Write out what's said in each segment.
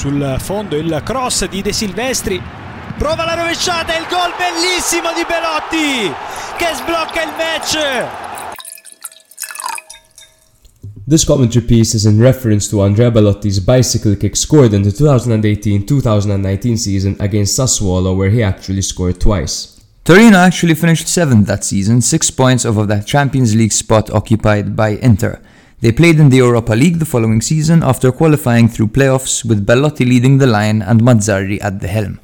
sul fondo il cross di De Silvestri prova la rovesciata il gol bellissimo di Belotti che sblocca il match This commentary piece is in reference to Andrea Belotti's bicycle kick scored in the 2018-2019 season against Sassuolo where he actually scored twice. Torino actually finished 7th that season, 6 points over the Champions League spot occupied by Inter. They played in the Europa League the following season after qualifying through playoffs with Belotti leading the line and Mazzarri at the helm.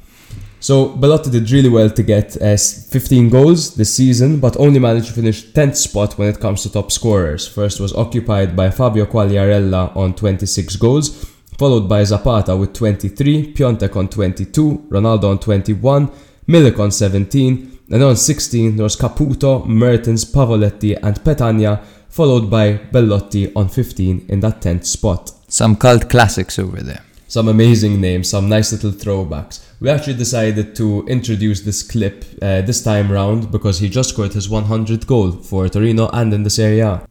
So Belotti did really well to get uh, 15 goals this season, but only managed to finish 10th spot when it comes to top scorers. First was occupied by Fabio Quagliarella on 26 goals, followed by Zapata with 23, Piątek on 22, Ronaldo on 21, Milik on 17, and on 16 there was Caputo, Mertens, Pavoletti, and Petagna, followed by Belotti on 15 in that 10th spot. Some cult classics over there. Some amazing names, some nice little throwbacks we actually decided to introduce this clip uh, this time round because he just scored his 100th goal for Torino and in the Serie A.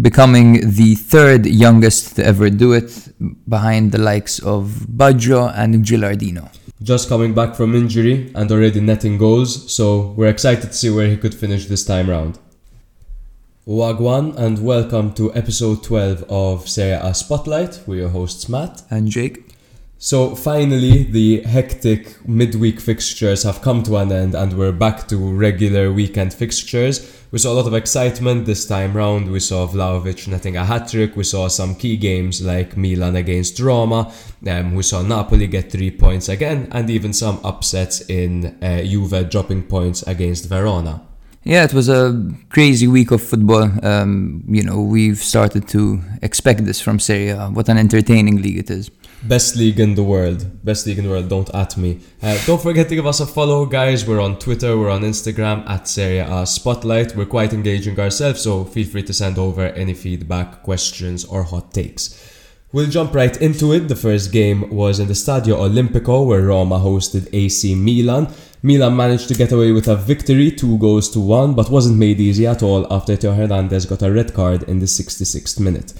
Becoming the third youngest to ever do it behind the likes of Baggio and Gilardino. Just coming back from injury and already netting goals, so we're excited to see where he could finish this time round. Wagwan and welcome to episode 12 of Serie A Spotlight. We're your hosts Matt and Jake. So finally, the hectic midweek fixtures have come to an end, and we're back to regular weekend fixtures. We saw a lot of excitement this time round. We saw Vlahovic netting a hat trick. We saw some key games like Milan against Roma. Um, we saw Napoli get three points again, and even some upsets in uh, Juve dropping points against Verona. Yeah, it was a crazy week of football. Um, you know, we've started to expect this from Serie A. What an entertaining league it is. Best league in the world. Best league in the world. Don't at me. Uh, don't forget to give us a follow, guys. We're on Twitter, we're on Instagram at Serie A Spotlight. We're quite engaging ourselves, so feel free to send over any feedback, questions, or hot takes. We'll jump right into it. The first game was in the Stadio Olimpico, where Roma hosted AC Milan. Milan managed to get away with a victory, two goals to one, but wasn't made easy at all after Theo Hernandez got a red card in the 66th minute.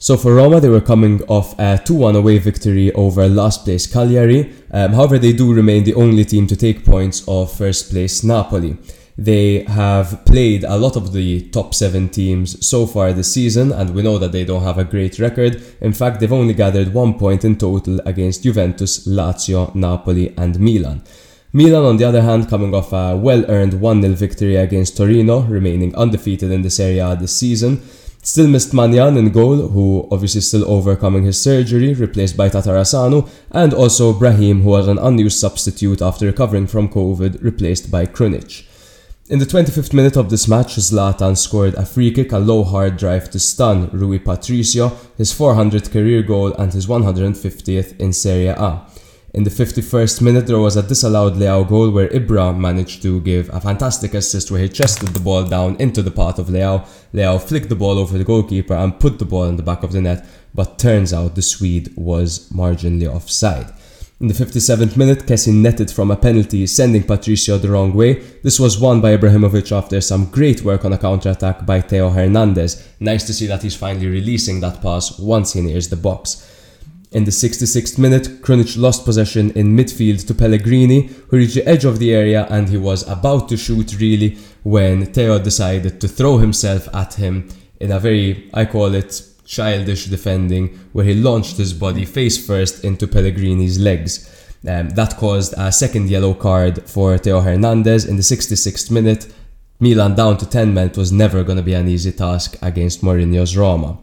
So for Roma, they were coming off a 2-1 away victory over last place Cagliari. Um, however, they do remain the only team to take points of first place Napoli. They have played a lot of the top seven teams so far this season, and we know that they don't have a great record. In fact, they've only gathered one point in total against Juventus, Lazio, Napoli, and Milan. Milan, on the other hand, coming off a well earned 1 0 victory against Torino, remaining undefeated in the Serie A this season. Still missed Maignan in goal, who obviously still overcoming his surgery, replaced by Tatarusanu, and also Brahim, who was an unused substitute after recovering from COVID, replaced by Krunic. In the 25th minute of this match, Zlatan scored a free kick, a low hard drive to stun Rui Patricio, his 400th career goal and his 150th in Serie A. In the 51st minute, there was a disallowed Leao goal where Ibra managed to give a fantastic assist where he chested the ball down into the path of Leao. Leao flicked the ball over the goalkeeper and put the ball in the back of the net, but turns out the Swede was marginally offside. In the 57th minute, Kessie netted from a penalty, sending Patricio the wrong way. This was won by Ibrahimovic after some great work on a counter attack by Theo Hernandez. Nice to see that he's finally releasing that pass once he nears the box. In the 66th minute, Krunic lost possession in midfield to Pellegrini, who reached the edge of the area and he was about to shoot really when Theo decided to throw himself at him in a very, I call it, childish defending, where he launched his body face first into Pellegrini's legs. Um, that caused a second yellow card for Theo Hernandez in the 66th minute. Milan down to 10 men was never going to be an easy task against Mourinho's Roma.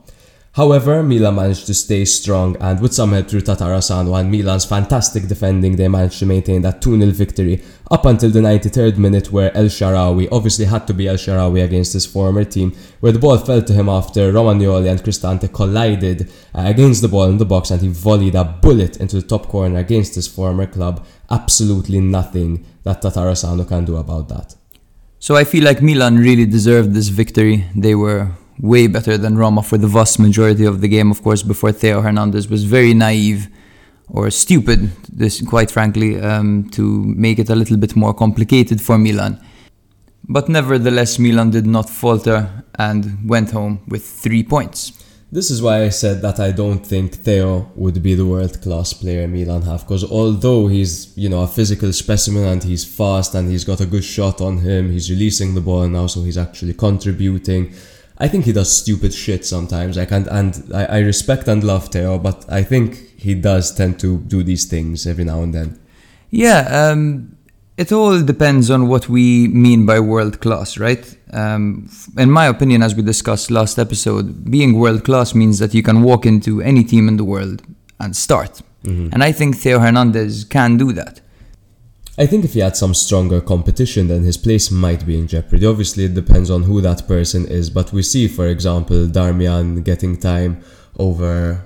However, Milan managed to stay strong and with some help through Tatarusanu and Milan's fantastic defending, they managed to maintain that 2-0 victory up until the 93rd minute where El Shaarawy obviously had to be El Shaarawy against his former team, where the ball fell to him after Romagnoli and Cristante collided uh, against the ball in the box and he volleyed a bullet into the top corner against his former club. Absolutely nothing that Tatarusanu can do about that. So I feel like Milan really deserved this victory. They were way better than Roma for the vast majority of the game, of course, before Theo Hernandez was very naive or stupid, this quite frankly, um, to make it a little bit more complicated for Milan. But nevertheless, Milan did not falter and went home with three points. This is why I said that I don't think Theo would be the world class player Milan have. Because although he's, you know, a physical specimen and he's fast and he's got a good shot on him, he's releasing the ball now, so he's actually contributing. I think he does stupid shit sometimes. I can't, and I, I respect and love Theo, but I think he does tend to do these things every now and then. Yeah, um, it all depends on what we mean by world class, right? Um, in my opinion, as we discussed last episode, being world class means that you can walk into any team in the world and start. And I think Theo Hernandez can do that. I think if he had some stronger competition, then his place might be in jeopardy. Obviously, it depends on who that person is, but we see, for example, Darmian getting time over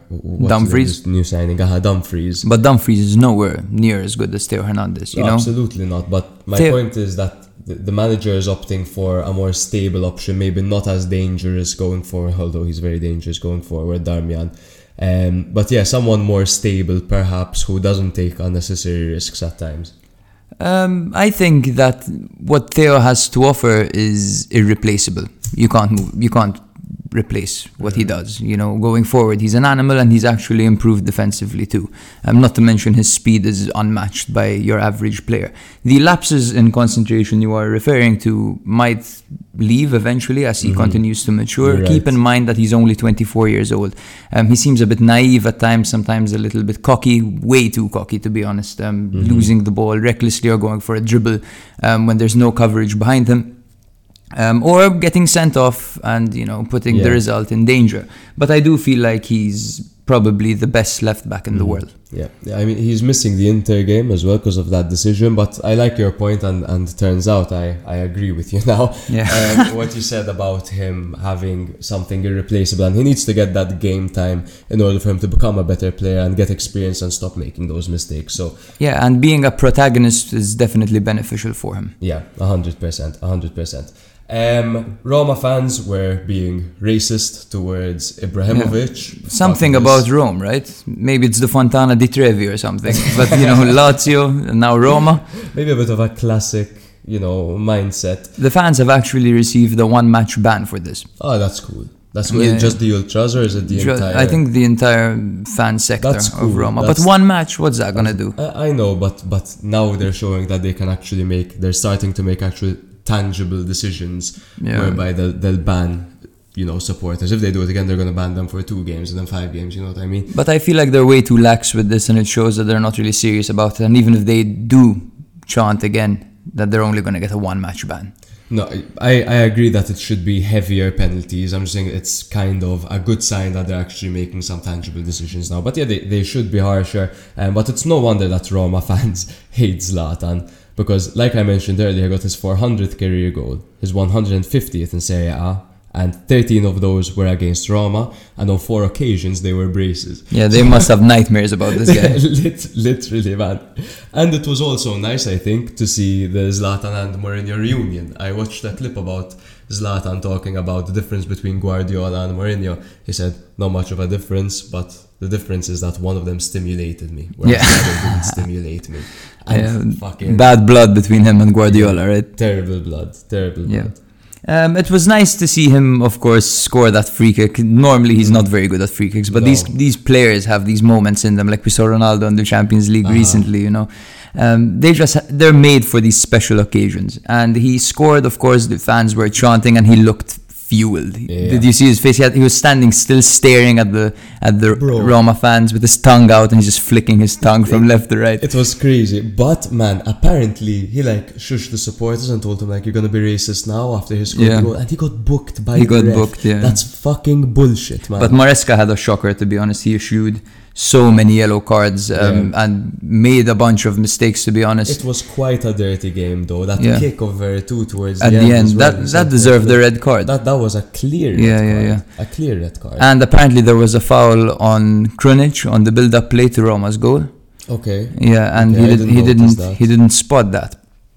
Dumfries? new signing, Aha, Dumfries. But Dumfries is nowhere near as good as Theo Hernandez, you know? Absolutely not. But my Theo- point is that the, the manager is opting for a more stable option, maybe not as dangerous going forward, although he's very dangerous going forward, Darmian. Um, but yeah, someone more stable, perhaps, who doesn't take unnecessary risks at times. Um, I think that what Theo has to offer is irreplaceable. You can't move, you can't replace what he does. You know, going forward, he's an animal and he's actually improved defensively too. Um, not to mention his speed is unmatched by your average player. The lapses in concentration you are referring to might leave eventually as he continues to mature. You're Keep in mind that he's only 24 years old. Um, he seems a bit naive at times, sometimes a little bit cocky, way too cocky to be honest, um, losing the ball recklessly or going for a dribble um, when there's no coverage behind him. Um, or getting sent off and you know putting the result in danger. But I do feel like he's probably the best left back in the world. Yeah, yeah, I mean he's missing the Inter game as well because of that decision. But I like your point, and and turns out I I agree with you now. Yeah. um, what you said about him having something irreplaceable, and he needs to get that game time in order for him to become a better player and get experience and stop making those mistakes. So Yeah, and being a protagonist is definitely beneficial for him. yeah, hundred percent, hundred percent. Um, Roma fans were being racist towards Ibrahimovic. Something about Rome, right? Maybe it's the Fontana di Trevi or something. but you know, Lazio and now Roma. maybe a bit of a classic, you know, mindset. The fans have actually received a one-match ban for this. Oh, that's cool. That's cool. Yeah. Just the ultras, or is it the entire? I think the entire fan sector cool. of Roma. That's- but one match, what's that gonna do? I, I know, but but now they're showing that they can actually make. They're starting to make actual tangible decisions, Yeah. whereby they'll they'll ban, you know, supporters. If they do it again, they're gonna ban them for two games and then five games. You know what I mean? But I feel like they're way too lax with this, and it shows that they're not really serious about it. And even if they do chant again, that they're only gonna get a one-match ban. No, I, I agree that it should be heavier penalties. I'm just saying it's kind of a good sign that they're actually making some tangible decisions now. But yeah, they, they should be harsher. Um, but it's no wonder that Roma fans hate Zlatan because, like I mentioned earlier, he got his 400th career goal, his 150th in Serie A, and 13 of those were against Roma, and on four occasions they were braces. Yeah, they must have nightmares about this guy. Lit- literally, man. And it was also nice, I think, to see the Zlatan and Mourinho reunion. I watched a clip about Zlatan talking about the difference between Guardiola and Mourinho. He said, not much of a difference, but the difference is that one of them stimulated me, whereas Yeah. the other didn't stimulate me. And fucking bad blood between him and Guardiola, right? terrible blood, terrible Yeah. blood. Um, it was nice to see him, of course, score that free kick. Normally, he's not very good at free kicks, but No. these these players have these moments in them, like we saw Ronaldo in the Champions League Uh-huh. recently. You know, um, they just they're made for these special occasions. And he scored. Of course, the fans were chanting, and he looked fueled. Yeah. Did you see his face? He, had, he was standing still, staring at the at the Bro. Roma fans with his tongue out, and he's just flicking his tongue from left to right. It was crazy, but man, apparently he like shushed the supporters and told them like you're gonna be racist now after his Yeah. goal, and he got booked by He got ref. booked, yeah. That's fucking bullshit, man. But Maresca had a shocker, to be honest. He issued so many yellow cards um, and made a bunch of mistakes, to be honest. it was quite a dirty game though. That Yeah. kick of Veretout towards At the, end, end, that that said, deserved like, the red card. That that was a clear red Yeah, card. yeah, A clear red card. And apparently there was a foul on Krunic on the build-up play to Roma's goal. okay. Yeah, and Okay, he did, didn't he didn't that. he didn't spot that.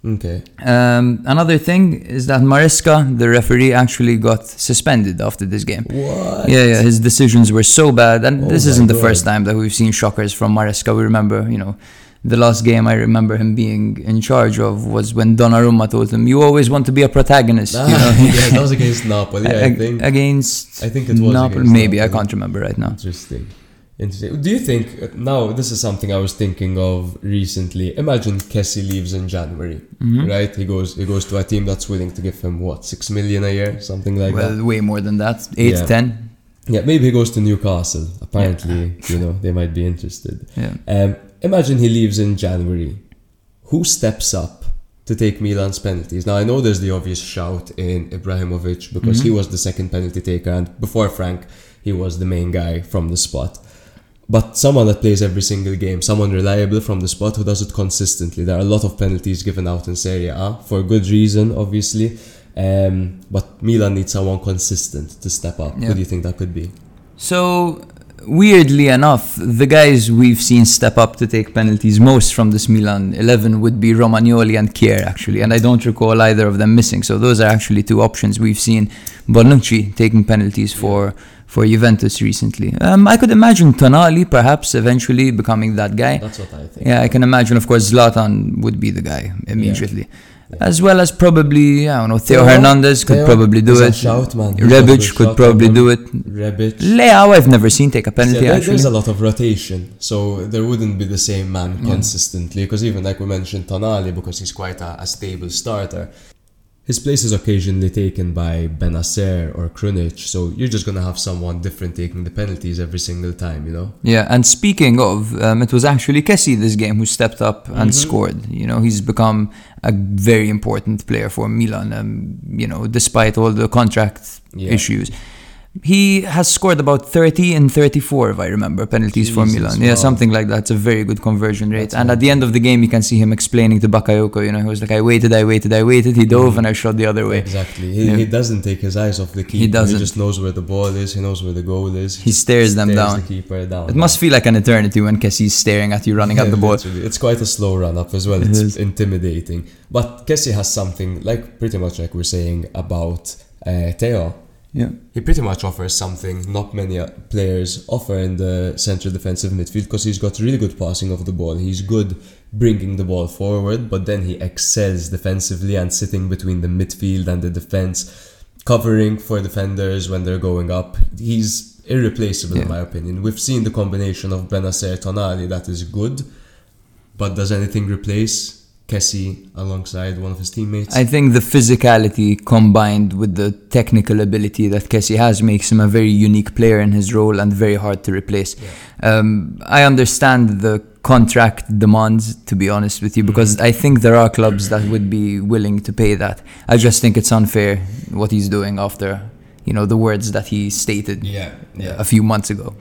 Okay. Um, another thing is that Maresca, the referee, actually got suspended after this game. What? Yeah, yeah, his decisions were so bad, and Oh this isn't the God. first time that we've seen shockers from Maresca. We remember, you know, the last game I remember him being in charge of was when Donnarumma told him, "You always want to be a protagonist." Ah, you know? yeah, that was against Napoli. I think. against I think it was Napoli. Maybe I can't remember right now. Interesting. Interesting. Do you think now this is something I was thinking of recently? Imagine Kessie leaves in January, Mm-hmm. right? He goes he goes to a team that's willing to give him what six million a year, something like well, that. Well, way more than that. Eight, Yeah. ten. Yeah, maybe he goes to Newcastle. Apparently, you know they might be interested. Yeah. Um, imagine he leaves in January. Who steps up to take Milan's penalties? Now I know there's the obvious shout in Ibrahimovic because he was the second penalty taker, and before Franck, he was the main guy from the spot. But someone that plays every single game, someone reliable from the spot who does it consistently. There are a lot of penalties given out in Serie A for good reason, obviously. Um, but Milan needs someone consistent to step up. Yeah. Who do you think that could be? So weirdly enough, the guys we've seen step up to take penalties most from this Milan 11 would be Romagnoli and Kjaer actually, and I don't recall either of them missing. So those are actually two options we've seen. Bonucci taking penalties for for Juventus recently. Um, I could imagine Tonali perhaps eventually becoming that guy. That's what I think. Yeah, I can imagine. Of course, Zlatan would be the guy immediately. As well as probably, I don't know, Theo, Theo? Hernandez could Theo? probably do it. shout, man. Rebic could probably do it. Rebic. Leao, I've never seen take a Yeah, penalty there- actually. there's a lot of rotation, so there wouldn't be the same man consistently. Because even like we mentioned Tonali, because he's quite a, a stable starter, his place is occasionally taken by Bennacer or Krunic. So you're just gonna have someone different taking the penalties every single time, you know. Yeah, and speaking of, um, it was actually Kessie this game who stepped up and Mm-hmm. scored. You know, he's become a very important player for Milan. Um, you know, despite all the contract Yeah. issues, he has scored about 30 and 34, if I remember, penalties for Jesus, Milan. Yeah, wow. something like that. It's a very good conversion rate. That's and at the end of the game, you can see him explaining to Bakayoko. You know, he was like, "I waited, I waited, I waited." He dove, and I shot the other way. Exactly. He, Yeah. he doesn't take his eyes off the keeper. He doesn't. he just knows where the ball is. He knows where the goal is. He stares them down. the keeper down. It must feel like an eternity when Kessie's staring at you running at the ball. Literally. It's quite a slow run up as well. It It's is. intimidating. But Kessie has something like pretty much like we're saying about uh, Theo. Yeah. He pretty much offers something not many uh, players offer in the central defensive midfield because he's got really good passing of the ball. He's good bringing the ball forward, but then he excels defensively and sitting between the midfield and the defense, covering for defenders when they're going up. He's irreplaceable in my opinion. We've seen the combination of Bennacer Tonali that is good, but does anything replace Kessie alongside one of his teammates? I think the physicality combined with the technical ability that Kessie has makes him a very unique player in his role and very hard to replace. Um, I understand the contract demands, to be honest with you, because I think there are clubs that would be willing to pay that. I just think it's unfair what he's doing after, you know, the words that he stated yeah, a few months ago.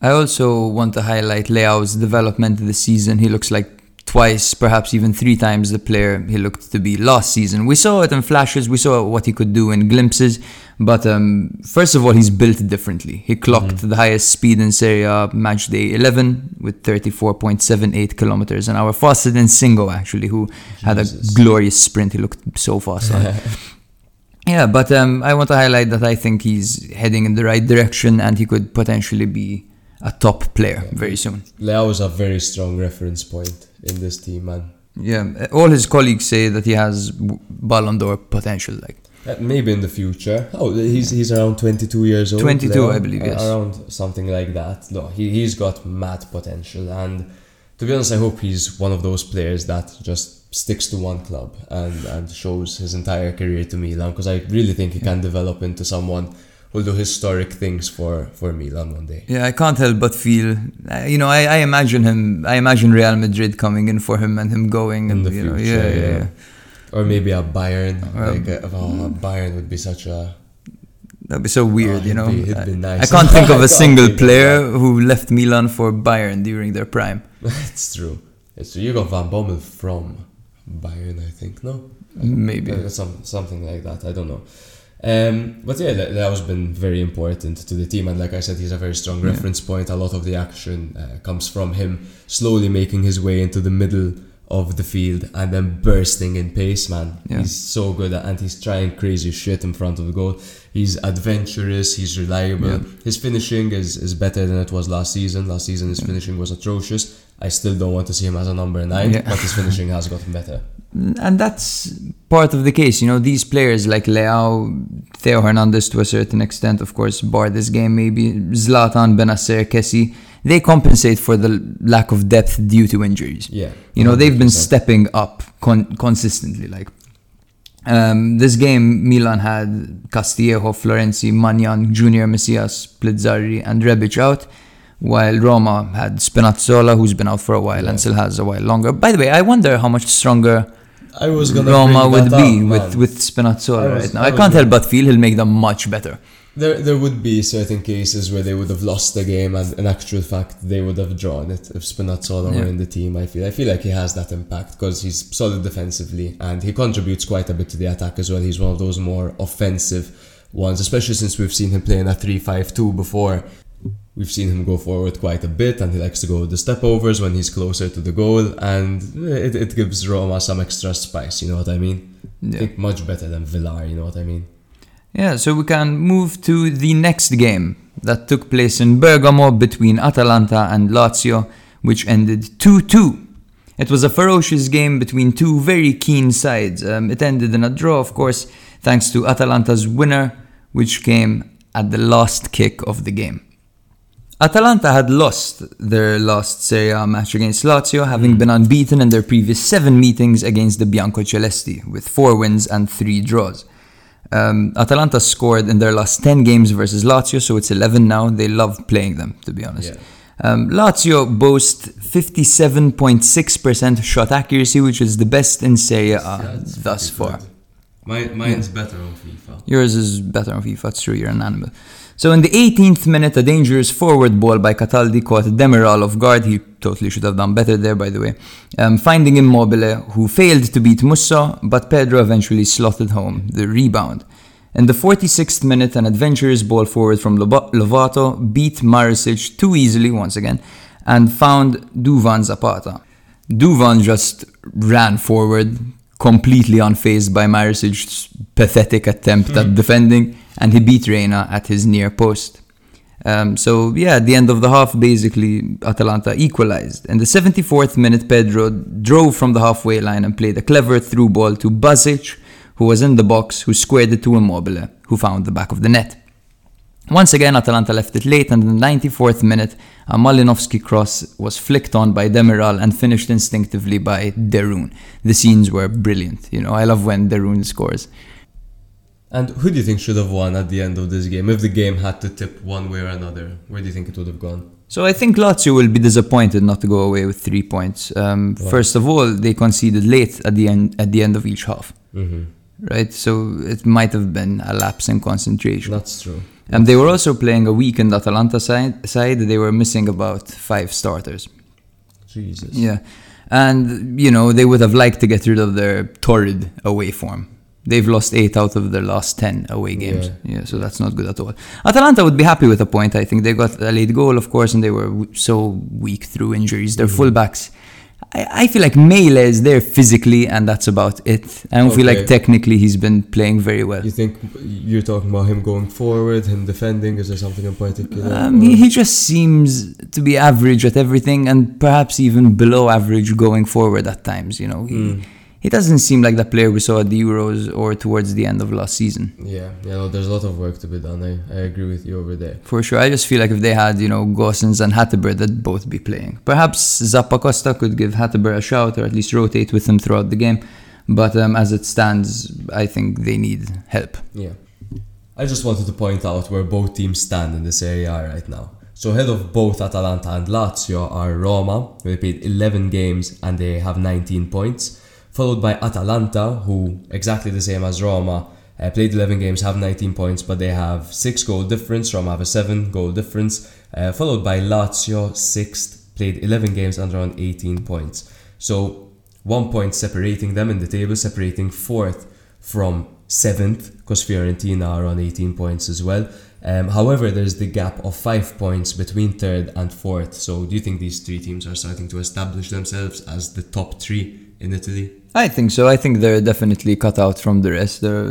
I also want to highlight Leao's development this season. He looks like twice, perhaps even three times the player he looked to be last season. We saw it in flashes, we saw what he could do in glimpses, but um, first of all, he's built differently. He clocked the highest speed in Serie A match day 11 with 34.78 kilometers an hour, faster than Singo actually, who had a glorious sprint. He looked so fast on. Yeah, but um, I want to highlight that I think he's heading in the right direction and he could potentially be a top player very soon. Leao is a very strong reference point in this team, man. Yeah, all his colleagues say that he has Ballon d'Or potential. Like, Uh, maybe in the future. Oh, he's he's around 22 years old. 22, Leo. I believe, yes. Around something like that. No, he he's got mad potential, and to be honest, I hope he's one of those players that just sticks to one club and and shows his entire career to Milan because I really think he can develop into someone who'll do historic things for for Milan one day. yeah, I can't help but feel, uh, you know, I, I imagine him, I imagine Real Madrid coming in for him and him going. In and, the you know, future, yeah, yeah, yeah. yeah. Or maybe a Bayern. Or like a, oh, Bayern would be such a. That'd be so weird, Oh, you know. be- be I- nice. I can't think of a single player who left Milan for Bayern during their prime. it's true. It's true. You got Van Bommel from Bayern, I think. No. Maybe. Uh, some, something like that. I don't know. Um, but yeah, that, that has been very important to the team, and like I said, he's a very strong reference point. A lot of the action uh, comes from him slowly making his way into the middle of the field and then bursting in pace, man. Yeah. He's so good at, and he's trying crazy shit in front of the goal. He's adventurous, he's reliable. Yeah. His finishing is, is better than it was last season. Last season his finishing was atrocious. I still don't want to see him as a number nine, Yeah. but his finishing has gotten better. And that's part of the case. You know, these players like Leao, Theo Hernandez to a certain extent, of course, bar this game maybe, Zlatan, Bennacer, Kessie, they compensate for the lack of depth due to injuries. Yeah. You know, they've been stepping up con- consistently. Like um, this game, Milan had Castillejo, Florenzi, Maignan, Junior Messias, Plizzari, and Rebic out, while Roma had Spinazzola, who's been out for a while Yeah. and still has a while longer. By the way, I wonder how much stronger I was gonna Roma would be up, with, with Spinazzola was- right now. I I can't help but feel he'll make them much better. There, there would be certain cases where they would have lost the game, and in actual fact, they would have drawn it if Spinazzola Yeah. were in the team. I feel, I feel like he has that impact because he's solid defensively and he contributes quite a bit to the attack as well. He's one of those more offensive ones, especially since we've seen him play in a 3-5-2 before. We've seen him go forward quite a bit, and he likes to go with the step overs when he's closer to the goal, and it, it gives Roma some extra spice. You know what I mean? I think much better than Villar. You know what I mean? Yeah, so we can move to the next game that took place in Bergamo between Atalanta and Lazio, which ended 2 2. It was a ferocious game between two very keen sides. Um, it ended in a draw, of course, thanks to Atalanta's winner, which came at the last kick of the game. Atalanta had lost their last Serie A match against Lazio, having been unbeaten in their previous seven meetings against the Biancocelesti, with four wins and three draws. Um, Atalanta scored in their last 10 games versus Lazio, so it's 11 now. They love playing them, to be honest. Yeah. Um, Lazio boast 57.6% shot accuracy, which is the best in Serie A That's thus far. good. Mine, mine's better on FIFA. Yours is better on FIFA, it's true, you're an animal. So in the 18th minute, a dangerous forward ball by Cataldi caught Demiral off guard. He totally should have done better there, by the way. Um, finding Immobile, who failed to beat Musso, but Pedro eventually slotted home the rebound. In the 46th minute, an adventurous ball forward from Lovato beat Marusic too easily once again and found Duvan Zapata. Duvan just ran forward, completely unfazed by Marusic's pathetic attempt at defending, and he beat Reina at his near post. Um, so yeah, at the end of the half, basically Atalanta equalized. In the 74th minute, Pedro drove from the halfway line and played a clever through ball to Basic, who was in the box, who squared it to Immobile, who found the back of the net. Once again, Atalanta left it late, and in the 94th minute, a Malinovskyi cross was flicked on by Demiral and finished instinctively by de Roon. The scenes were brilliant. You know, I love when de Roon scores. And who do you think should have won at the end of this game? If the game had to tip one way or another, where do you think it would have gone? So I think Lazio will be disappointed not to go away with three points. Um, First of all, they conceded late at the end at the end of each half, Mm-hmm. right? So it might have been a lapse in concentration. That's true. And they were also playing a weakened Atalanta side. Side they were missing about five starters. Jesus. Yeah, and you know they would have liked to get rid of their torrid away form. They've lost eight out of their last ten away games. Yeah. Yeah, so that's not good at all. Atalanta would be happy with a point. I think they got a late goal, of course, and they were w- so weak through injuries. Their fullbacks. I, I feel like Maehle is there physically, and that's about it. I don't feel like technically he's been playing very well. You think you're talking about him going forward, him defending? Is there something in particular? Um, he, he just seems to be average at everything, and perhaps even below average going forward at times. You know, he, Mm. He doesn't seem like the player we saw at the Euros or towards the end of last season. yeah, yeah. No, there's a lot of work to be done. I, I agree with you over there. For sure, I just feel like if they had, you know, Gosens and Hateboer, they'd both be playing. Perhaps Zappacosta could give Hateboer a shout or at least rotate with him throughout the game. But um, as it stands, I think they need help. Yeah. I just wanted to point out where both teams stand in this area right now. So ahead of both Atalanta and Lazio are Roma, they played 11 games and they have 19 points, followed by Atalanta, who exactly the same as Roma, uh, played 11 games, have 19 points, but they have 6 goal difference. Roma have a 7 goal difference, uh, followed by Lazio, 6th, played 11 games and are on 18 points. So one point separating them in the table, separating 4th from 7th, because Fiorentina are on 18 points as well. Um, however, there's the gap of 5 points between 3rd and 4th. So do you think these three teams are starting to establish themselves as the top 3 in Italy? I think so. I think they're definitely cut out from the rest. They're,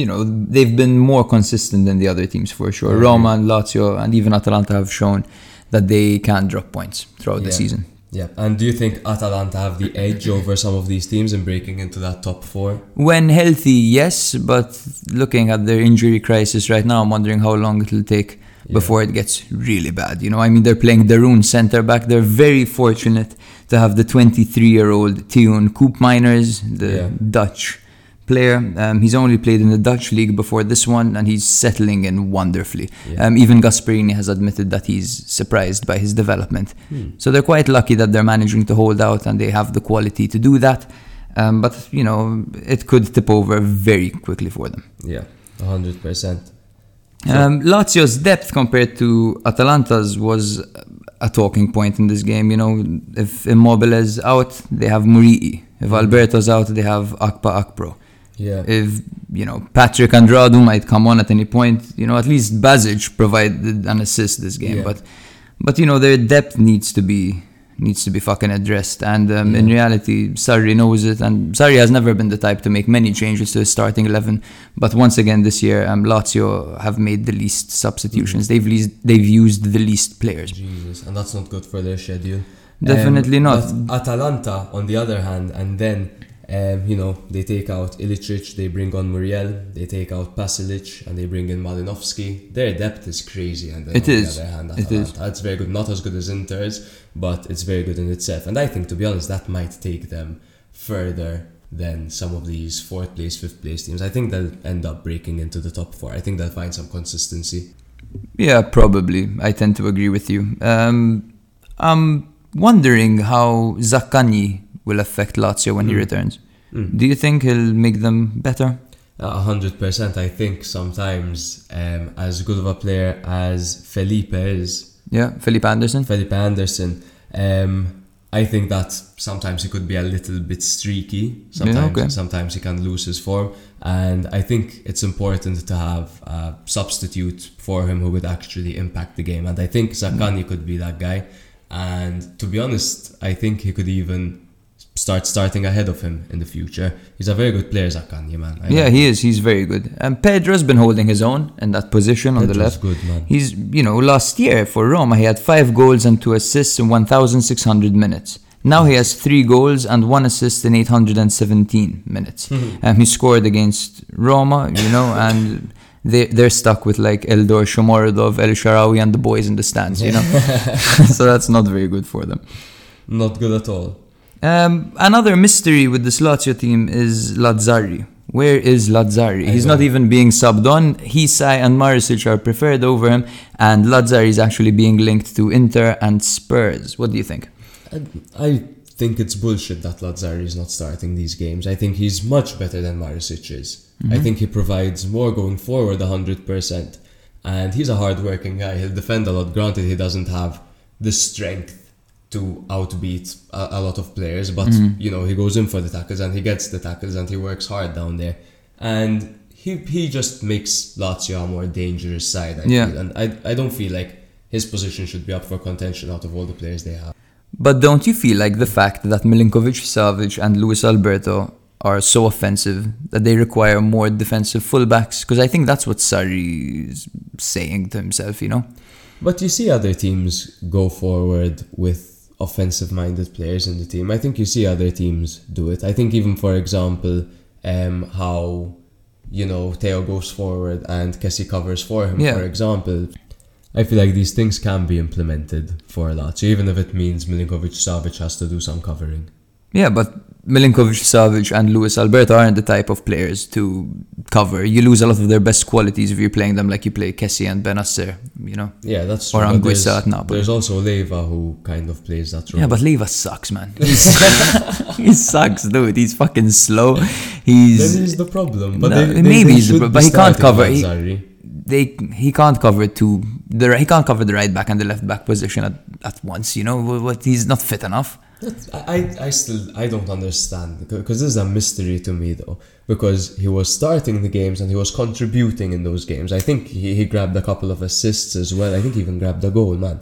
you know, they've been more consistent than the other teams for sure. Mhm. Roma and Lazio and even Atalanta have shown that they can drop points throughout the season. Yeah, and do you think Atalanta have the edge over some of these teams in breaking into that top four? When healthy, yes, but looking at their injury crisis right now, I'm wondering how long it'll take Yeah. Before it gets really bad. You know, I mean, they're playing de Roon centre back. They're very fortunate to have the 23 year old Teun Koopmeiners, the Yeah. Dutch player. Um, he's only played in the Dutch league before this one, and he's settling in wonderfully. Yeah. Um, even Gasperini has admitted that he's surprised by his development. So they're quite lucky that they're managing to hold out and they have the quality to do that. Um, but, you know, it could tip over very quickly for them. Yeah, hundred percent. Um, Lazio's depth compared to Atalanta's was a talking point in this game. You know, if Immobile is out, they have Muriqi. If Alberto's out, they have Akpa Akpro. Yeah, If, you know, Patrick Andradu might come on at any point, you know, at least Basic provided an assist this game. Yeah. But, but you know, their depth needs to be needs to be fucking addressed. And um, in reality, Sarri knows it. And Sarri has never been the type to make many changes to his starting 11. But once again, this year, um, Lazio have made the least substitutions. Mm-hmm. They've, least, they've used the least players. Jesus, and that's not good for their schedule. Definitely Um, not. Atalanta, on the other hand, and then um, you know they take out Ilicic, they bring on Muriel, they take out Pasalic, and they bring in Malinovskyi. Their depth is crazy, and It on the other hand, It Atalanta, it's very good. Not as good as Inter's, but it's very good in itself. And I think, to be honest, that might take them further than some of these fourth place, fifth place teams. I think they'll end up breaking into the top four. I think they'll find some consistency. Yeah, probably. I tend to agree with you. Um, I'm wondering how Zaccagni will affect Lazio when he Mm. returns. Mm. Do you think he'll make them better? A hundred percent. I think sometimes, um, as good of a player as Felipe is, Yeah, Felipe Anderson. Felipe Anderson, um, I think that sometimes he could be a little bit streaky. Sometimes, okay. sometimes he can lose his form, and I think it's important to have a substitute for him who would actually impact the game. And I think Zaccagni could be that guy. And to be honest, I think he could even start starting ahead of him in the future. He's a very good player, Zaccagni, man. I Yeah, like he is. He's very good. And Pedro's been holding his own in that position on the left. good, man. He's, you know, last year for Roma, he had five goals and two assists in 1,600 minutes. Now he has three goals and one assist in 817 minutes. Um, he scored against Roma, you know, and they, they're stuck with like Eldor Shomurodov, El Shaarawy, and the boys in the stands, you know. so that's not very good for them. Not good at all. Um, another mystery with this Lazio team is Lazzari. Where is Lazzari? He's don't even being subbed on. Hysaj and Marusic are preferred over him, and Lazzari is actually being linked to Inter and Spurs. What do you think? I, think it's bullshit that Lazzari is not starting these games. I think he's much better than Marusic is. I think he provides more going forward 100%. And he's a hard-working guy. He'll defend a lot. Granted, he doesn't have the strength to outbeat a, a lot of players, but mm-hmm. you know he goes in for the tackles and he gets the tackles and he works hard down there. And he he just makes Lazio a more dangerous side. I Yeah. feel. And I I don't feel like his position should be up for contention out of all the players they have. But don't you feel like the fact that Milinkovic Savic and Luis Alberto are so offensive that they require more defensive fullbacks? Because I think that's what Sarri is saying to himself, you know? But you see other teams go forward with offensive minded players in the team. I think you see other teams do it. I think even for example, um, how you know Theo goes forward and Kessie covers for him, Yeah. for example. I feel like these things can be implemented for Lazio, even if it means Milinkovic Savic has to do some covering. Yeah, but Milinkovic Savic and Luis Alberto aren't the type of players to cover. You lose a lot of their best qualities if you're playing them like you play Kessie and Bennacer, you know? Yeah, that's true. Or Anguissa at Napoli. There's also Leiva who kind of plays that role. Yeah, but Leiva sucks, man. He sucks, dude. He's fucking slow. He's is the problem. But No, they, they, maybe they he's the should pro- be but he can't cover- he- they he can't cover two the he can't cover the right back and the left back position at, at once. You know what- He's not fit enough. I, I still I don't understand because this is a mystery to me though because he was starting the games and he was contributing in those games. I think he, he grabbed a couple of assists as well. I think he even grabbed a goal, man.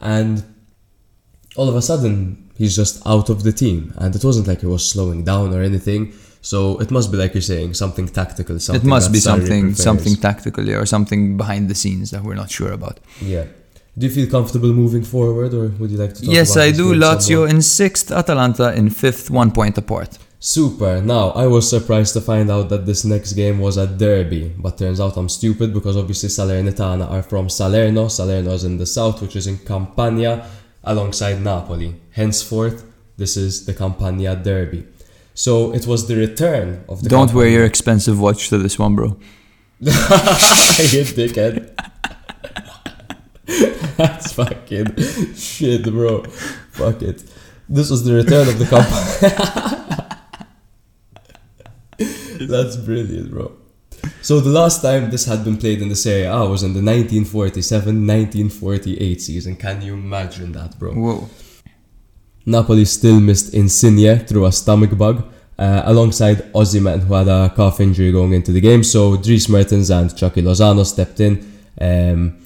And all of a sudden he's just out of the team, and it wasn't like he was slowing down or anything. So it must be like you're saying something tactical. Something it must be something prefers. something tactical yeah, or something behind the scenes that we're not sure about. Yeah. Do you feel comfortable moving forward, or would you like to talk yes, about I do. Lazio in sixth, Atalanta in fifth, one point apart. Super. Now, I was surprised to find out that this next game was a derby, but turns out I'm stupid because obviously Salernitana are from Salerno. Salerno is in the south, which is in Campania, alongside Napoli. Henceforth, this is the Campania derby. So it was the return of the. Don't wear your expensive watch to this one, bro. you dickhead. That's fucking shit, bro. Fuck it. This was the return of the Campania. That's brilliant, bro. So the last time this had been played in the Serie A was in the 1947-1948 season. Can you imagine that, bro? Whoa. Napoli still missed Insigne through a stomach bug, uh, alongside Osimhen, who had a calf injury going into the game. So Dries Mertens and Chucky Lozano stepped in. Um,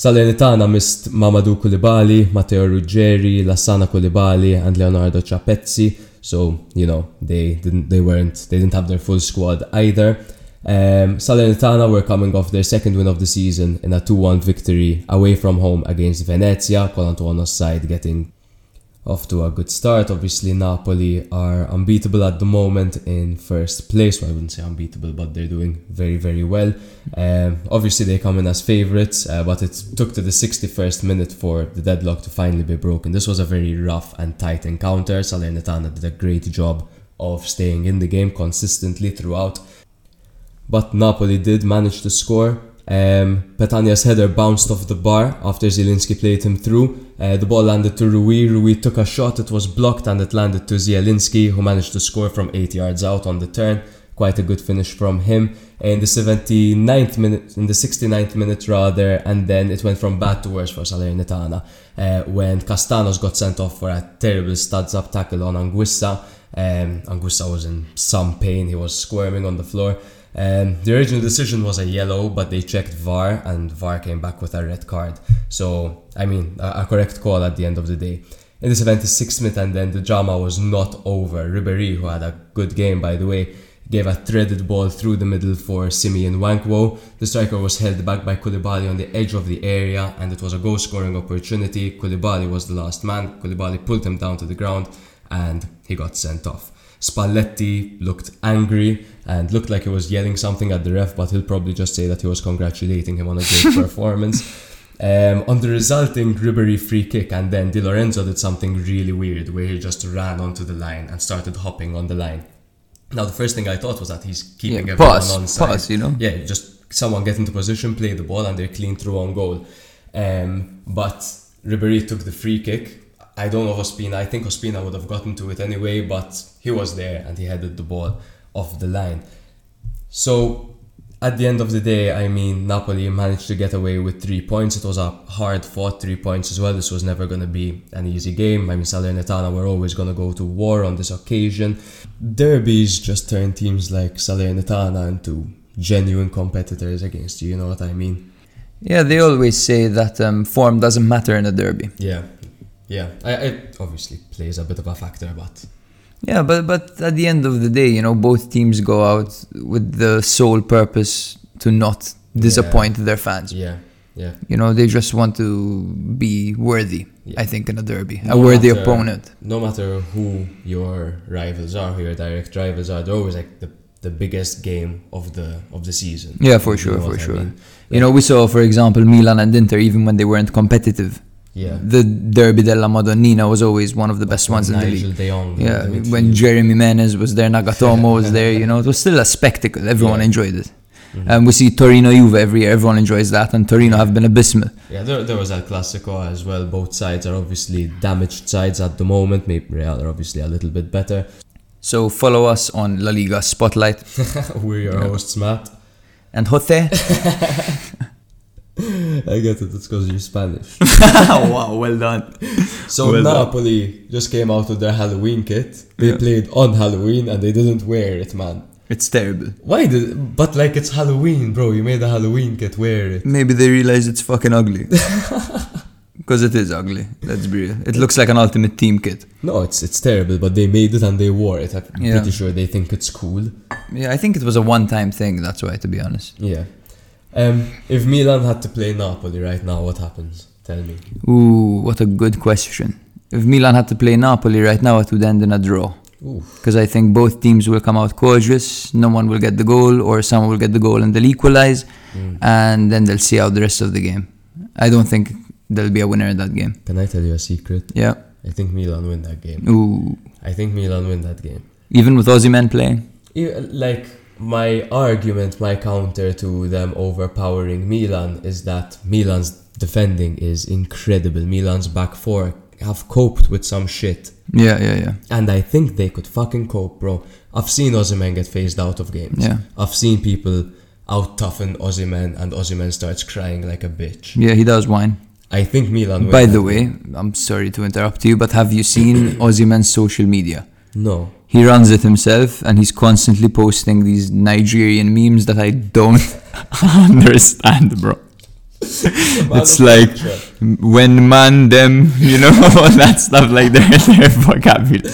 Salernitana missed Mamadou Koulibaly, Matteo Ruggeri, Lassana Koulibaly, and Leonardo Ciapezzi. So you know they didn't they weren't they didn't have their full squad either. Um, Salernitana were coming off their second win of the season in a 2-1 victory away from home against Venezia. Colantuono's side getting off to a good start. Obviously, Napoli are unbeatable at the moment in first place. Well, I wouldn't say unbeatable, but they're doing very, very well. Um, obviously, they come in as favourites, uh, but it took to the 61st minute for the deadlock to finally be broken. This was a very rough and tight encounter. Salernitana did a great job of staying in the game consistently throughout. But Napoli did manage to score. Um, Petagna's header bounced off the bar after Zielinski played him through. Uh, the ball landed to Rui. Rui took a shot, it was blocked, and it landed to Zielinski, who managed to score from 8 yards out on the turn. Quite a good finish from him. In the 79th minute, in the 69th minute rather, and then it went from bad to worse for Salernitana uh, when Kastanos got sent off for a terrible studs up tackle on Anguissa. Um, Anguissa was in some pain; he was squirming on the floor. Um, the original decision was a yellow, but they checked VAR and VAR came back with a red card. So, I mean, a, a correct call at the end of the day. In the 76th minute, and then the drama was not over. Ribéry, who had a good game by the way, gave a threaded ball through the middle for Simeon Nwankwo. The striker was held back by Koulibaly on the edge of the area, and it was a goal scoring opportunity. Koulibaly was the last man. Koulibaly pulled him down to the ground, and he got sent off. Spalletti looked angry and looked like he was yelling something at the ref, but he'll probably just say that he was congratulating him on a great performance. Um, on the resulting Ribery free kick, and then Di Lorenzo did something really weird where he just ran onto the line and started hopping on the line. Now, the first thing I thought was that he's keeping Yeah, everyone pass, on side. pass, you know? Yeah, just someone get into position, play the ball, and they're clean through on goal. Um, but Ribery took the free kick. I don't know if Ospina, I think Ospina would have gotten to it anyway, but he was there and he headed the ball off the line. So at the end of the day, I mean, Napoli managed to get away with three points. It was a hard fought three points as well. This was never going to be an easy game. I mean, Salernitana were always going to go to war on this occasion. Derbies just turn teams like Salernitana into genuine competitors against you, you know what I mean? Yeah, they always say that um, form doesn't matter in a derby. Yeah, yeah. I, it obviously plays a bit of a factor, but Yeah, but but at the end of the day, you know, both teams go out with the sole purpose to not disappoint their fans. yeah, yeah. You know, they just want to be worthy. Yeah. I think in a derby, a worthy matter- opponent. No matter who your rivals are, who your direct rivals are, they're always like the, the biggest game of the of the season. Yeah, for You sure, know for what I sure. mean? You know, we saw, for example, Milan and Inter, even when they weren't competitive. Yeah. The Derby della Madonnina was always one of the best ones in the league. De Jong. Yeah, the when Jeremy Menez was there, Nagatomo was there, you know, it was still a spectacle. Everyone Yeah. enjoyed it. Mhm. And we see Torino Juve every year, everyone enjoys that, and Torino have been abysmal. Yeah, there, there was El Clasico as well. Both sides are obviously damaged sides at the moment. Maybe Real are obviously a little bit better. So follow us on La Liga Spotlight We're your hosts, Matt. and Jose. I get it, it's because you're Spanish. wow, well done. So Well done. Napoli just came out with their Halloween kit. They Yeah. played on Halloween and they didn't wear it, man. It's terrible. Why did? But like it's Halloween, bro. You made a Halloween kit. Wear it. Maybe they realize it's fucking ugly. Because it is ugly. Let's be real. It looks like an ultimate team kit. No, it's it's terrible, but they made it and they wore it. I'm Yeah. pretty sure they think it's cool. Yeah, I think it was a one-time thing. That's why, to be honest. Yeah. Um, if Milan had to play Napoli right now, what happens? Tell me. Ooh, what a good question. If Milan had to play Napoli right now, it would end in a draw. Ooh. Because I think both teams will come out cautious. No one will get the goal, or someone will get the goal and they'll equalize, Mm. and then they'll see out the rest of the game. I don't think there'll be a winner in that game. Can I tell you a secret? Yeah. I think Milan win that game. Ooh. I think Milan win that game. Even with Osimhen playing. Yeah, Like my argument, my counter to them overpowering Milan is that Milan's defending is incredible. Milan's back four have coped with some shit. Yeah, yeah, yeah. And I think they could fucking cope, bro. I've seen Osimhen get phased out of games. Yeah. I've seen people out toughen Osimhen and Osimhen starts crying like a bitch. Yeah, he does whine. I think Milan By the way, I'm sorry to interrupt you, but have you seen Osimhen's social media? No. He runs it himself and he's constantly posting these Nigerian memes that I don't understand, bro. It's like when man them, you know, all that stuff like their, their vocabulary.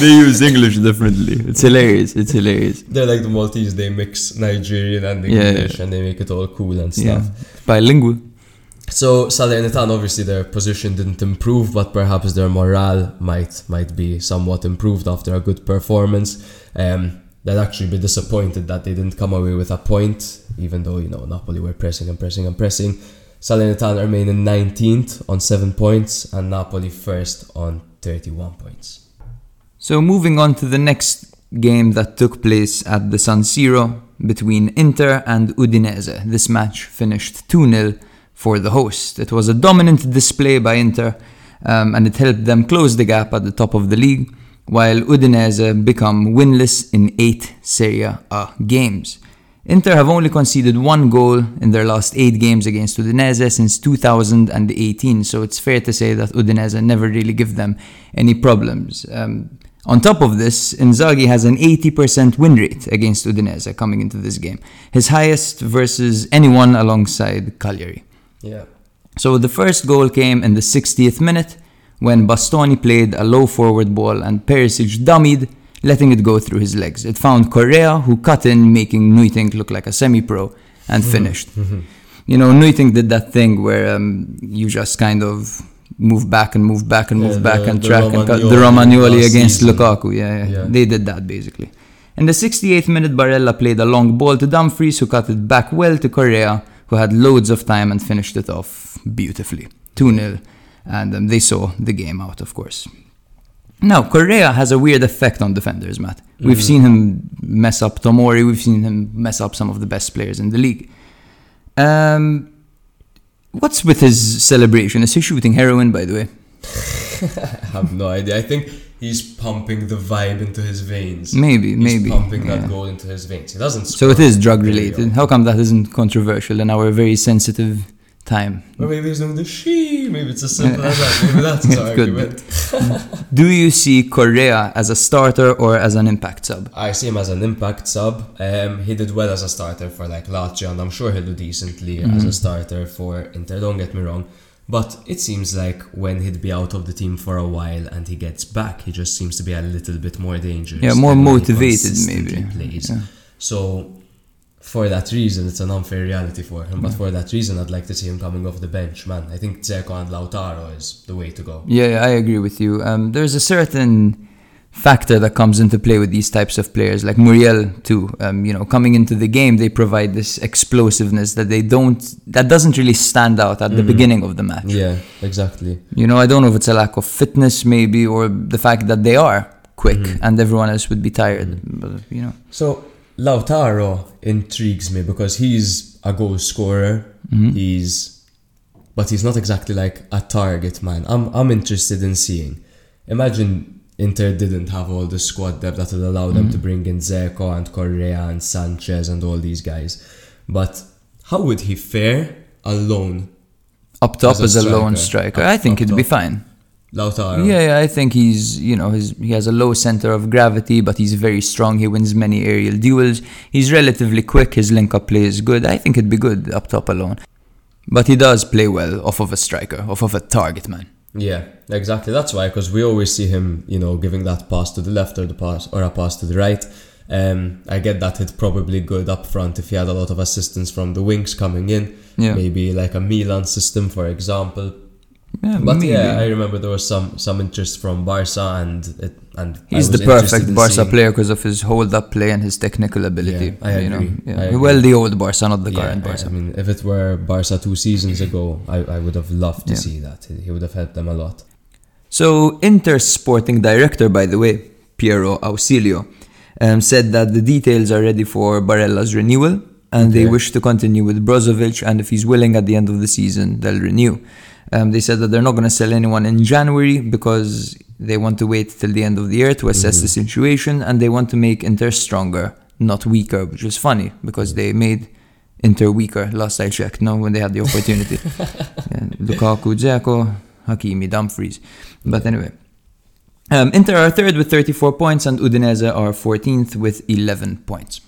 they use English differently. It's hilarious. It's hilarious. They're like the Maltese, they mix Nigerian and Yeah, English and they make it all cool and stuff. Yeah. Bilingual. So Salernitana, obviously their position didn't improve, but perhaps their morale might might be somewhat improved after a good performance. Um, they'd actually be disappointed that they didn't come away with a point, even though you know Napoli were pressing and pressing and pressing. Salernitana remain in 19th on seven points, and Napoli first on 31 points. So moving on to the next game that took place at the San Siro between Inter and Udinese. This match finished 2-0 for the host. It was a dominant display by Inter um, and it helped them close the gap at the top of the league, while Udinese become winless in 8 Serie A games. Inter have only conceded one goal in their last eight games against Udinese since 2018, so it's fair to say that Udinese never really give them any problems. Um, on top of this, Inzaghi has an 80% win rate against Udinese coming into this game, his highest versus anyone alongside Cagliari. Yeah. So the first goal came in the 60th minute when Bastoni played a low forward ball and Perisic dummied, letting it go through his legs. It found Correa, who cut in, making Nuytinck look like a semi-pro, and finished. You know, Nuytinck did that thing where um, you just kind of move back and move back and Yeah, move back the- and the track and cut the Romagnoli Romagnoli against season. Lukaku. Yeah, yeah, Yeah. they did that basically. In the 68th minute, Barella played a long ball to Dumfries, who cut it back well to Correa, who had loads of time and finished it off beautifully. 2 0. And um, they saw the game out, of course. Now, Correa has a weird effect on defenders, Matt. We've seen him mess up Tomori, we've seen him mess up some of the best players in the league. Um, what's with his celebration? Is he shooting heroin, by the way? I have no idea. I think he's pumping the vibe into his veins. Maybe, He's maybe. pumping that yeah. goal into his veins. He doesn't. So it is drug related. How come that isn't controversial in our very sensitive time? Or maybe he's doing the she. Maybe it's as simple as that. Maybe that's his It could be. argument. Do you see Correa as a starter or as an impact sub? I see him as an impact sub. Um, he did well as a starter for like Lazio, and I'm sure he'll do decently as Mm-hmm. a starter for Inter. Don't get me wrong, but it seems like when he'd be out of the team for a while and he gets back, he just seems to be a little bit more dangerous. Yeah, more than when he motivated, maybe. Plays. Yeah. So. For that reason, it's an unfair reality for him. But for that reason, I'd like to see him coming off the bench, man. I think Dzeko and Lautaro is the way to go. Yeah, I agree with you. Um, there's a certain factor that comes into play with these types of players, like Muriel too. Um, you know, coming into the game, they provide this explosiveness that they don't, that doesn't really stand out at the mm-hmm. beginning of the match. Yeah, exactly. You know, I don't know if it's a lack of fitness maybe, or the fact that they are quick mm-hmm. and everyone else would be tired. Mm-hmm. But you know, So Lautaro intrigues me because he's a goal scorer. He's, but he's not exactly like a target man. I'm I'm interested in seeing. Imagine Inter didn't have all the squad depth that would allow them mm-hmm. to bring in Dzeko and Correa and Sanchez and all these guys. But how would he fare alone? up top As a as a lone striker. Up- I think up it'd be fine. Lautaro. Yeah, yeah, I think he's, you know, his, he has a low center of gravity, but he's very strong. He wins many aerial duels. He's relatively quick. His link up play is good. I think it'd be good up top alone. But he does play well off of a striker, off of a target man. Yeah, exactly. That's why, because we always see him, you know, giving that pass to the left or the pass or a pass to the right. Um, I get that it's probably good up front if he had a lot of assistance from the wings coming in. Yeah. Maybe like a Milan system, for example. Yeah, But maybe. yeah, I remember there was some some interest from Barca, and it, and He's the perfect in Barca seeing- player because of his hold-up play and his technical ability. Yeah, I you agree. Know? Yeah. I agree. Well, the old Barca, not the Yeah, current I- Barca. I mean, if it were Barca two seasons ago, I, I would have loved to Yeah. see that. He he would have helped them a lot. So, Inter sporting director, by the way, Piero Ausilio, um, said that the details are ready for Barella's renewal and they wish to continue with Brozovic, and if he's willing at the end of the season, they'll renew. Um, they said that they're not going to sell anyone in January because they want to wait till the end of the year to assess the situation and they want to make Inter stronger, not weaker, which is funny because they made Inter weaker last I checked, no, when they had the opportunity. Yeah, Lukaku, Dzeko, Hakimi, Dumfries. But anyway. Um, Inter are third with 34 points and Udinese are 14th with 11 points.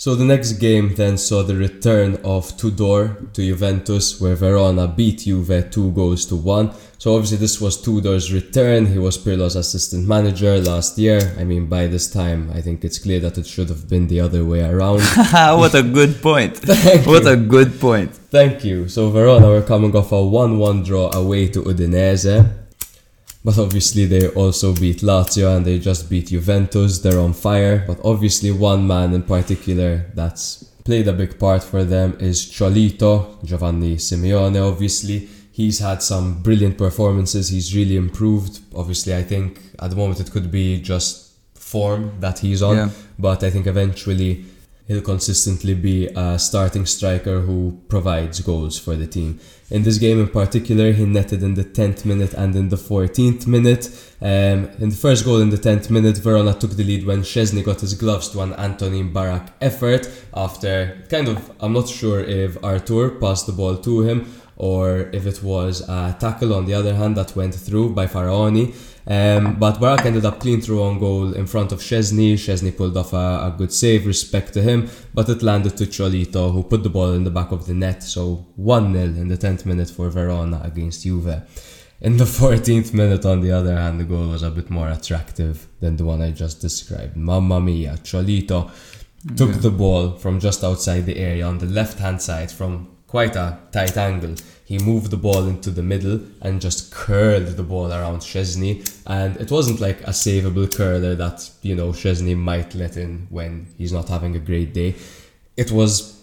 So the next game then saw the return of Tudor to Juventus, where Verona beat Juve two goals to one. So obviously this was Tudor's return. He was Pirlo's assistant manager last year. I mean, by this time, I think it's clear that it should have been the other way around. what a good point. Thank what you. a good point. Thank you. So Verona were coming off a 1-1 draw away to Udinese. But obviously they also beat Lazio and they just beat Juventus. They're on fire. But obviously one man in particular that's played a big part for them is Cholito, Giovanni Simeone obviously. He's had some brilliant performances. He's really improved. Obviously I think at the moment it could be just form that he's on. Yeah. But I think eventually he'll consistently be a starting striker who provides goals for the team. In this game in particular, he netted in the 10th minute and in the 14th minute. Um, in the first goal in the 10th minute, Verona took the lead when Szczesny got his gloves to an Antonin Barak effort after kind of, I'm not sure if Arthur passed the ball to him or if it was a tackle on the other hand that went through by Faraoni. Um, but Barak ended up clean through on goal in front of Szczesny. Szczesny pulled off a, a good save, respect to him, but it landed to Cholito, who put the ball in the back of the net. So 1 0 in the 10th minute for Verona against Juve. In the 14th minute, on the other hand, the goal was a bit more attractive than the one I just described. Mamma mia, Cholito took the ball from just outside the area on the left hand side from quite a tight angle. He moved the ball into the middle and just curled the ball around Szczesny. And it wasn't like a savable curler that, you know, Szczesny might let in when he's not having a great day. It was,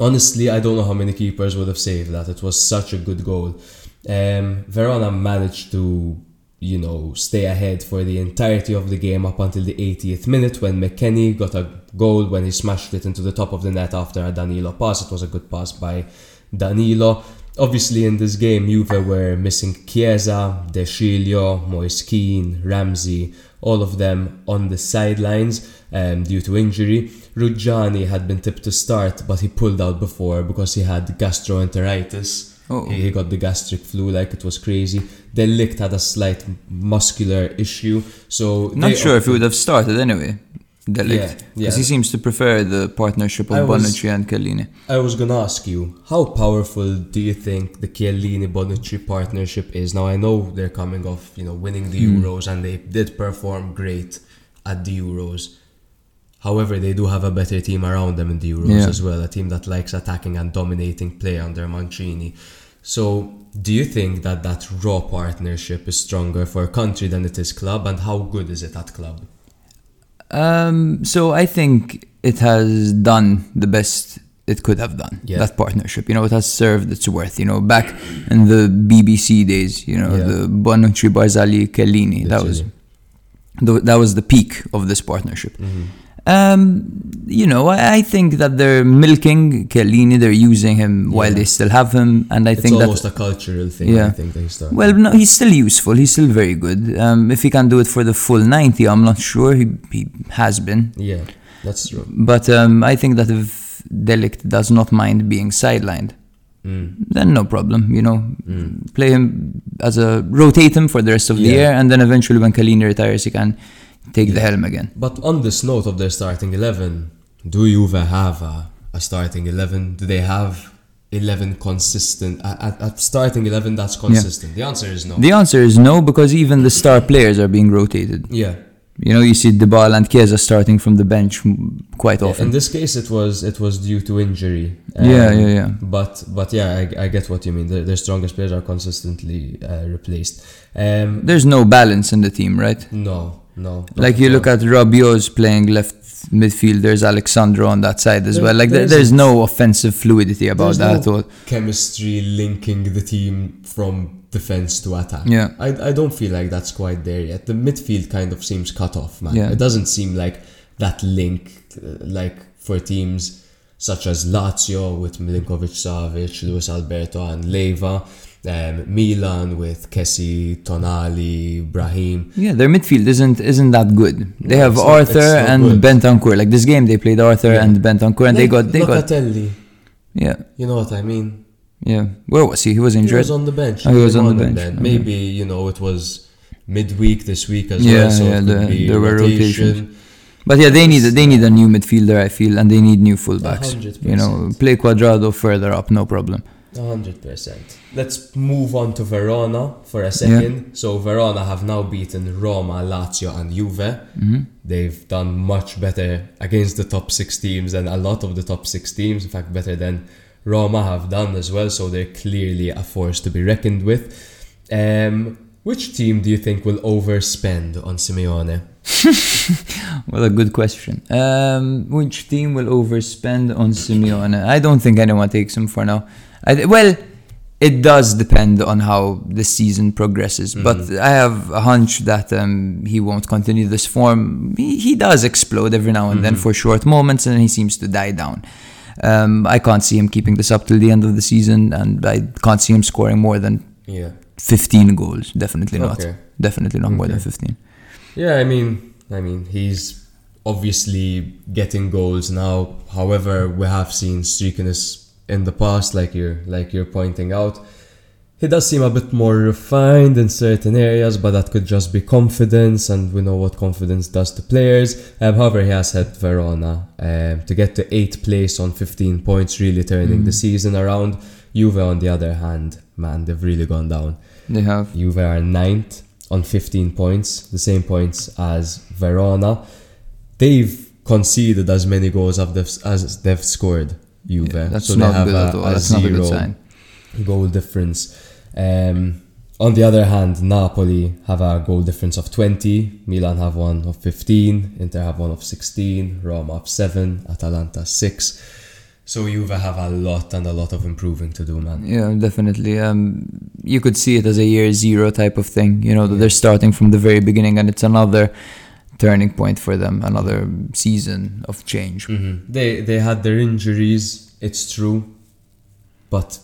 honestly, I don't know how many keepers would have saved that. It was such a good goal. Um, Verona managed to, you know, stay ahead for the entirety of the game up until the 80th minute when McKennie got a goal when he smashed it into the top of the net after a Danilo pass. It was a good pass by Danilo. Obviously, in this game, Juve were missing Chiesa, De Sciglio, Moise Kean, Ramsey, all of them on the sidelines um, due to injury. Rugani had been tipped to start, but he pulled out before because he had gastroenteritis. Oh. He got the gastric flu like it was crazy. de Ligt had a slight muscular issue, so Not sure if he would have started anyway. Yeah, Because yeah. he seems to prefer the partnership I of was- Bonucci and Chiellini. I was gonna ask you, how powerful do you think the Chiellini Bonucci partnership is? Now I know they're coming off, you know, winning the Hmm. Euros and they did perform great at the Euros. However, they do have a better team around them in the Euros Yeah. as well, a team that likes attacking and dominating play under Mancini. So, do you think that that raw partnership is stronger for a country than it is club, and how good is it at club? Um, so I think it has done the best it could have done. Yeah. That partnership, you know, it has served its worth. You know, back in the BBC days, you know, Yeah. the Bonucci, Barzagli, Chiellini, that was the, that was the peak of this partnership. Mm-hmm. Um, you know, I, I think that they're milking Chiellini, they're using him while they still have him, and I It's think that almost a cultural thing, I Yeah. think they start. well, no, he's still useful. He's still very good. Um, if he can do it for the full 90, I'm not sure. He, he has been. yeah, that's true. But um, I think that if de Ligt does not mind being sidelined, Mm. then no problem. You know, play him as a rotate him for the rest of the year, and then eventually when Chiellini retires, he can take the helm again. But on this note of their starting 11, do Juve have a, a starting 11? Do they have 11 consistent at, at, at starting 11 that's consistent? The answer is no. The answer is no because even the star players are being rotated. yeah. You know, you see Dybala and Chiesa starting from the bench quite often. In this case, it was it was due to injury. Yeah, Um, yeah, yeah. But but yeah, I, I get what you mean. Their, their strongest players are consistently uh, replaced. Um, There's no balance in the team, right? no, no. Like you look at Rabiot's playing left midfield. There's Alex Sandro on that side as There- well. Like there there, there's no offensive fluidity about that no at all. chemistry linking the team from defense to attack. Yeah. I, I don't feel like that's quite there yet. The midfield kind of seems cut off, man. Yeah. It doesn't seem like that link, uh, like for teams such as Lazio with Milinkovic Savic, Luis Alberto, and Leiva, um, Milan with Kessie, Tonali, Brahim. Yeah, their midfield isn't isn't that good. They No, have not- Arthur and good. Bentancur. Like this game, they played Arthur Yeah. and Bentancur, and they got they got Locatelli. yeah You know what I mean? yeah. Where was he? He was He injured. was on the bench. Oh, he was on the bench. Okay. Maybe you know it was midweek this week as Yeah, well, so yeah, the- be there were rotation. rotations. But yeah, they need they need a new midfielder. I feel, and they need new fullbacks. 100%. You know, play Cuadrado further up, no problem. A hundred percent. Let's move on to Verona for a second. So Verona have now beaten Roma, Lazio, and Juve. Mm-hmm. They've done much better against the top six teams than a lot of the top six teams. In fact, better than Roma have done as well. So they're clearly a force to be reckoned with. Um, which team do you think will overspend on Simeone? Well, a good question. Um, which team will overspend on Simeone? I don't think anyone takes him for now. I well, it does depend on how the season progresses, but I have a hunch that um, he won't continue this form. He, he does explode every now and then for short moments, and then he seems to die down. Um, I can't see him keeping this up till the end of the season, and I can't see him scoring more than Yeah. 15 goals. Definitely not. Okay. Definitely not more than 15. Yeah, I mean, I mean, he's obviously getting goals now. However, we have seen streakiness in the past, like you're like you're pointing out. He does seem a bit more refined in certain areas, but that could just be confidence, and we know what confidence does to players. Um, however, he has helped Verona um, to get to eighth place on 15 points, really turning the season around. Juve, on the other hand, man, they've really gone down. They have. Juve are ninth on 15 points, the same points as Verona. They've conceded as many goals as they've, as they've scored. Juve, Yeah, that's so not have good a, at all. a That's not a good sign. goal difference. Um, on the other hand, Napoli have a goal difference of 20, Milan have one of 15, Inter have one of 16, Roma of 7, Atalanta 6. So Juve have a lot and a lot of improving to do, man. Yeah, definitely. Um, you could see it as a year zero type of thing. You know that they're starting from the very beginning, and it's another turning point for them, another season of change. Mhm. They they had their injuries, it's true, but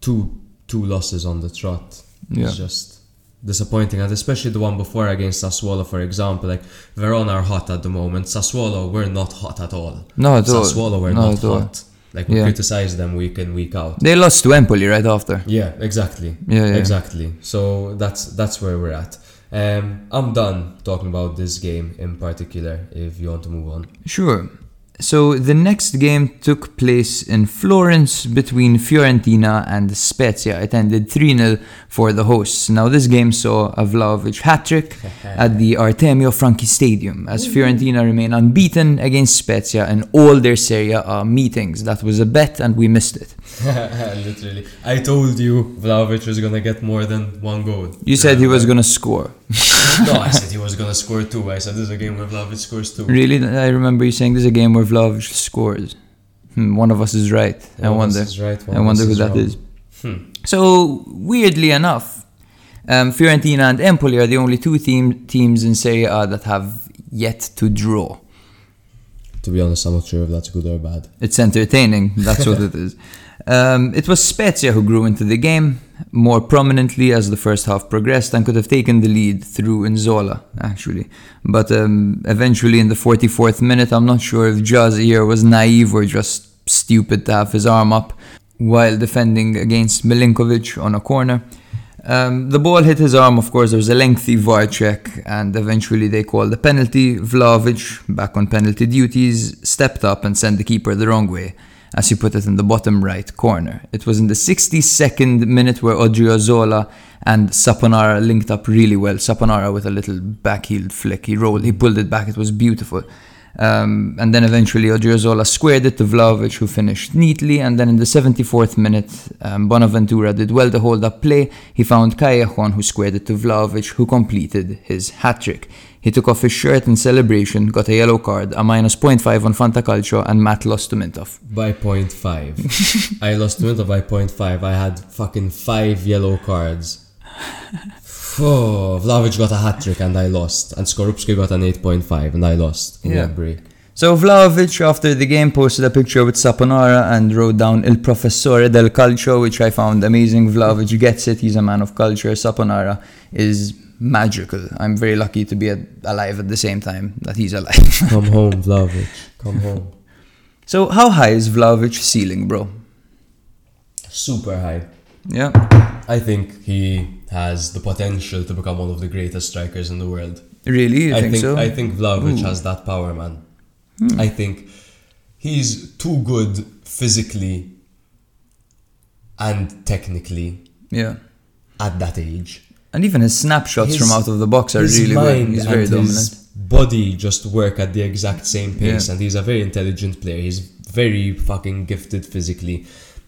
two two losses on the trot Yeah. is just disappointing, and especially the one before against Sassuolo, for example. Like Verona are hot at the moment. Sassuolo were not hot at all. No, at all. Sassuolo were No, not hot. Like we Yeah. criticize them week in week out. They lost to Empoli right after. Yeah, exactly. Yeah, yeah. Exactly. So that's that's where we're at. Um, I'm done talking about this game in particular. If you want to move on. Sure. So the next game took place in Florence between Fiorentina and Spezia. It ended 3 0 for the hosts. Now, this game saw a Vlahovic hat trick at the Artemio Franchi Stadium as Fiorentina remain unbeaten against Spezia in all their Serie A meetings. That was a bet and we missed it. Literally, I told you Vlahovic was gonna get more than one goal. You said he was going to score. no, I said he was gonna score two. I said this is a game where Vlahovic scores two. Really? I remember you saying this is a game where Vlahovic scores. Hmm, one of us is right. I One us wonder. is right, I wonder who is that wrong. is. Hmm. So weirdly enough, um, Fiorentina and Empoli are the only two team, teams in Serie A that have yet to draw. To be honest, I'm not sure if that's good or bad. It's entertaining. That's what it is. Um, it was Spezia who grew into the game more prominently as the first half progressed and could have taken the lead through Nzola, actually. But um, eventually, in the 44th minute, I'm not sure if Gyasi here was naive or just stupid to have his arm up while defending against Milenkovic on a corner. Um, the ball hit his arm, of course, there was a lengthy VAR check, and eventually they called a penalty. Vlahovic, back on penalty duties, stepped up and sent the keeper the wrong way. As you put it in the bottom right corner. It was in the 62nd minute where Odriozola and Saponara linked up really well. Saponara with a little backheeled flick. He rolled, he pulled it back. It was beautiful. Um, and then eventually Odriozola squared it to Vlahovic, who finished neatly. And then in the 74th minute, um, Bonaventura did well to hold up play. He found Callejon, who squared it to Vlahovic, who completed his hat trick. He took off his shirt in celebration, got a yellow card, a minus 0.5 on Fantacalcio, and Matt lost to Mintoff. By 0.5. I lost to Mintoff by 0.5. I had fucking five yellow cards. Oh, Vlahovic got a hat trick and I lost. And Skorupski got an 8.5 and I lost in Yeah. that break. So Vlahovic, after the game, posted a picture with Saponara and wrote down Il Professore del Calcio, which I found amazing. Vlahovic gets it. He's a man of culture. Saponara is magical. I'm very lucky to be at, alive at the same time that he's alive. Come home, Vlahovic. Come home. so how high is Vlahovic ceiling, bro? Super high. Yeah. I think he has the potential to become one of the greatest strikers in the world. Really? You I think, think so? I think Vlahovic Ooh. Hmm. has that power, man. I think he's too good physically and technically yeah. at that age. And even his snapshots His- from out of the box are really good. He's very dominant. his body just work at the exact same pace, Yeah. and he's a very intelligent player. He's very fucking gifted physically.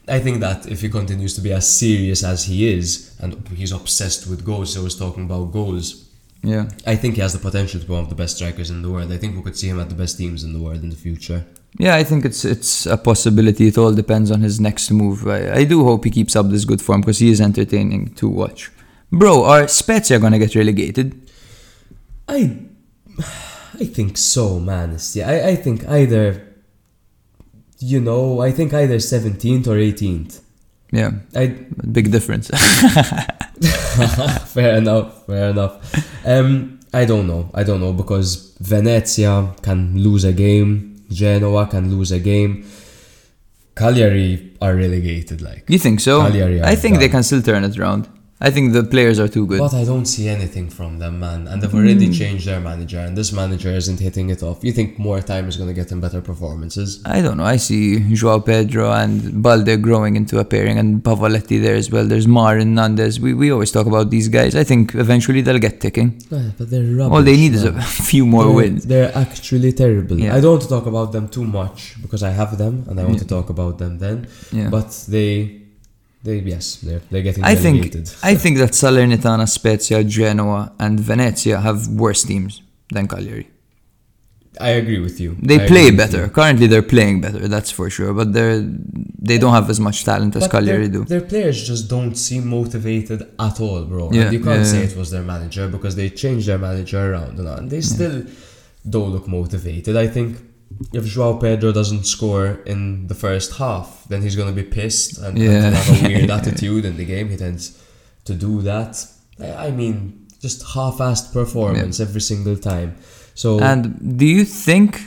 I think that if he continues to be as serious as he is, and he's obsessed with goals, so I was talking about goals. Yeah. I think he has the potential to be one of the best strikers in the world. I think we could see him at the best teams in the world in the future. Yeah, I think it's it's a possibility. It all depends on his next move. I, I do hope he keeps up this good form because he is entertaining to watch. Bro, are Spezia gonna get relegated? I, I think so, man. Yeah, I, I think either, you know, I think either 17th or 18th. Yeah, I big difference. fair enough, fair enough. Um, I don't know, I don't know because Venezia can lose a game, Genoa can lose a game, Cagliari are relegated. Like, you think so? Cagliari I think they can still turn it around. I think the players are too good. But I don't see anything from them, man. And they've already hmm. changed their manager, and this manager isn't hitting it off. You think more time is going to get them better performances? I don't know. I see Joao Pedro and Balde growing into a pairing, and Pavoletti there as well. There's Marin Nández. We, we always talk about these guys. I think eventually they'll get ticking. Yeah, but they're rubbish. All they need is a few more they're, wins. They're actually terrible. Yeah. I don't want to talk about them too much because I have them, and I want Yeah. to talk about them then. Yeah. But they, they yes, they're they're getting I think. I think that Salernitana, Spezia, Genoa, and Venezia have worse teams than Cagliari. I agree with you. They I play better. Currently, they're playing better. That's for sure. But they're they don't have as much talent as But Cagliari do. their players just don't seem motivated at all, bro. Yeah, and you can't yeah, say yeah. it was their manager because they changed their manager around and, they still don't look motivated. I think if Joao Pedro doesn't score in the first half, then he's gonna be pissed and, and Yeah. he'll have a weird attitude in the game. He tends to do that. I mean, just half-assed performance every single time. So And do you think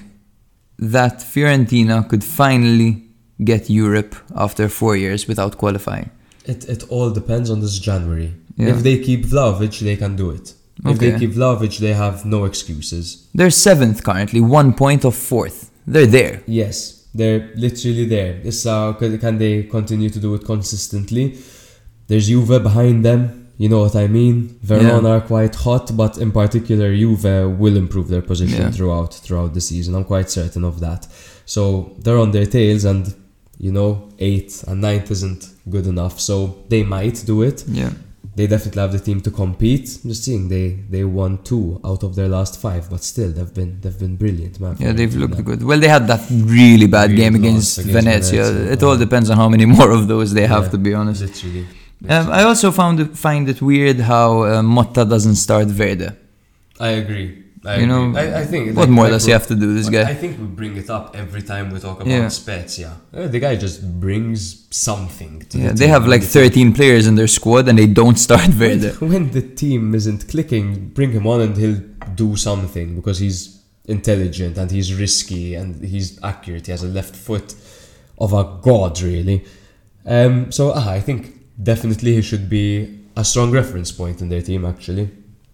that Fiorentina could finally get Europe after four years without qualifying? It, it all depends on this January. Yeah. If they keep Vlahovic, they can do it. If they Okay. keep Vlahovic, they have no excuses. They're seventh currently, one point of fourth. They're there. Yes, they're literally there. It's, uh, can can they continue to do it consistently? There's Juve behind them. You know what I mean? Verona are quite hot, but in particular, Juve will improve their position Yeah. throughout throughout the season. I'm quite certain of that. So they're on their tails, and you know, eighth and ninth isn't good enough. So they might do it. Yeah. They definitely have the team to compete. I'm just seeing they they won two out of their last five, but still they've been they've been brilliant, man. Yeah, they've looked good. Well, they had that really bad game against, against Venezia. Venezia, It all depends on how many more of those they have, Yeah, to be honest. Literally. Um, I also found find it weird how uh, Motta doesn't start Verde. I agree. I You know, I, I think what like- more like does he have to do, this guy? I think we bring it up every time we talk about Yeah. Spezia. Uh, The guy just brings something. To Yeah, the they have like 13 players in their squad and they don't start Verde. When, when the team isn't clicking, bring him on and he'll do something because he's intelligent and he's risky and he's accurate. He has a left foot of a god, really. Um, so ah, I think definitely he should be a strong reference point in their team, actually.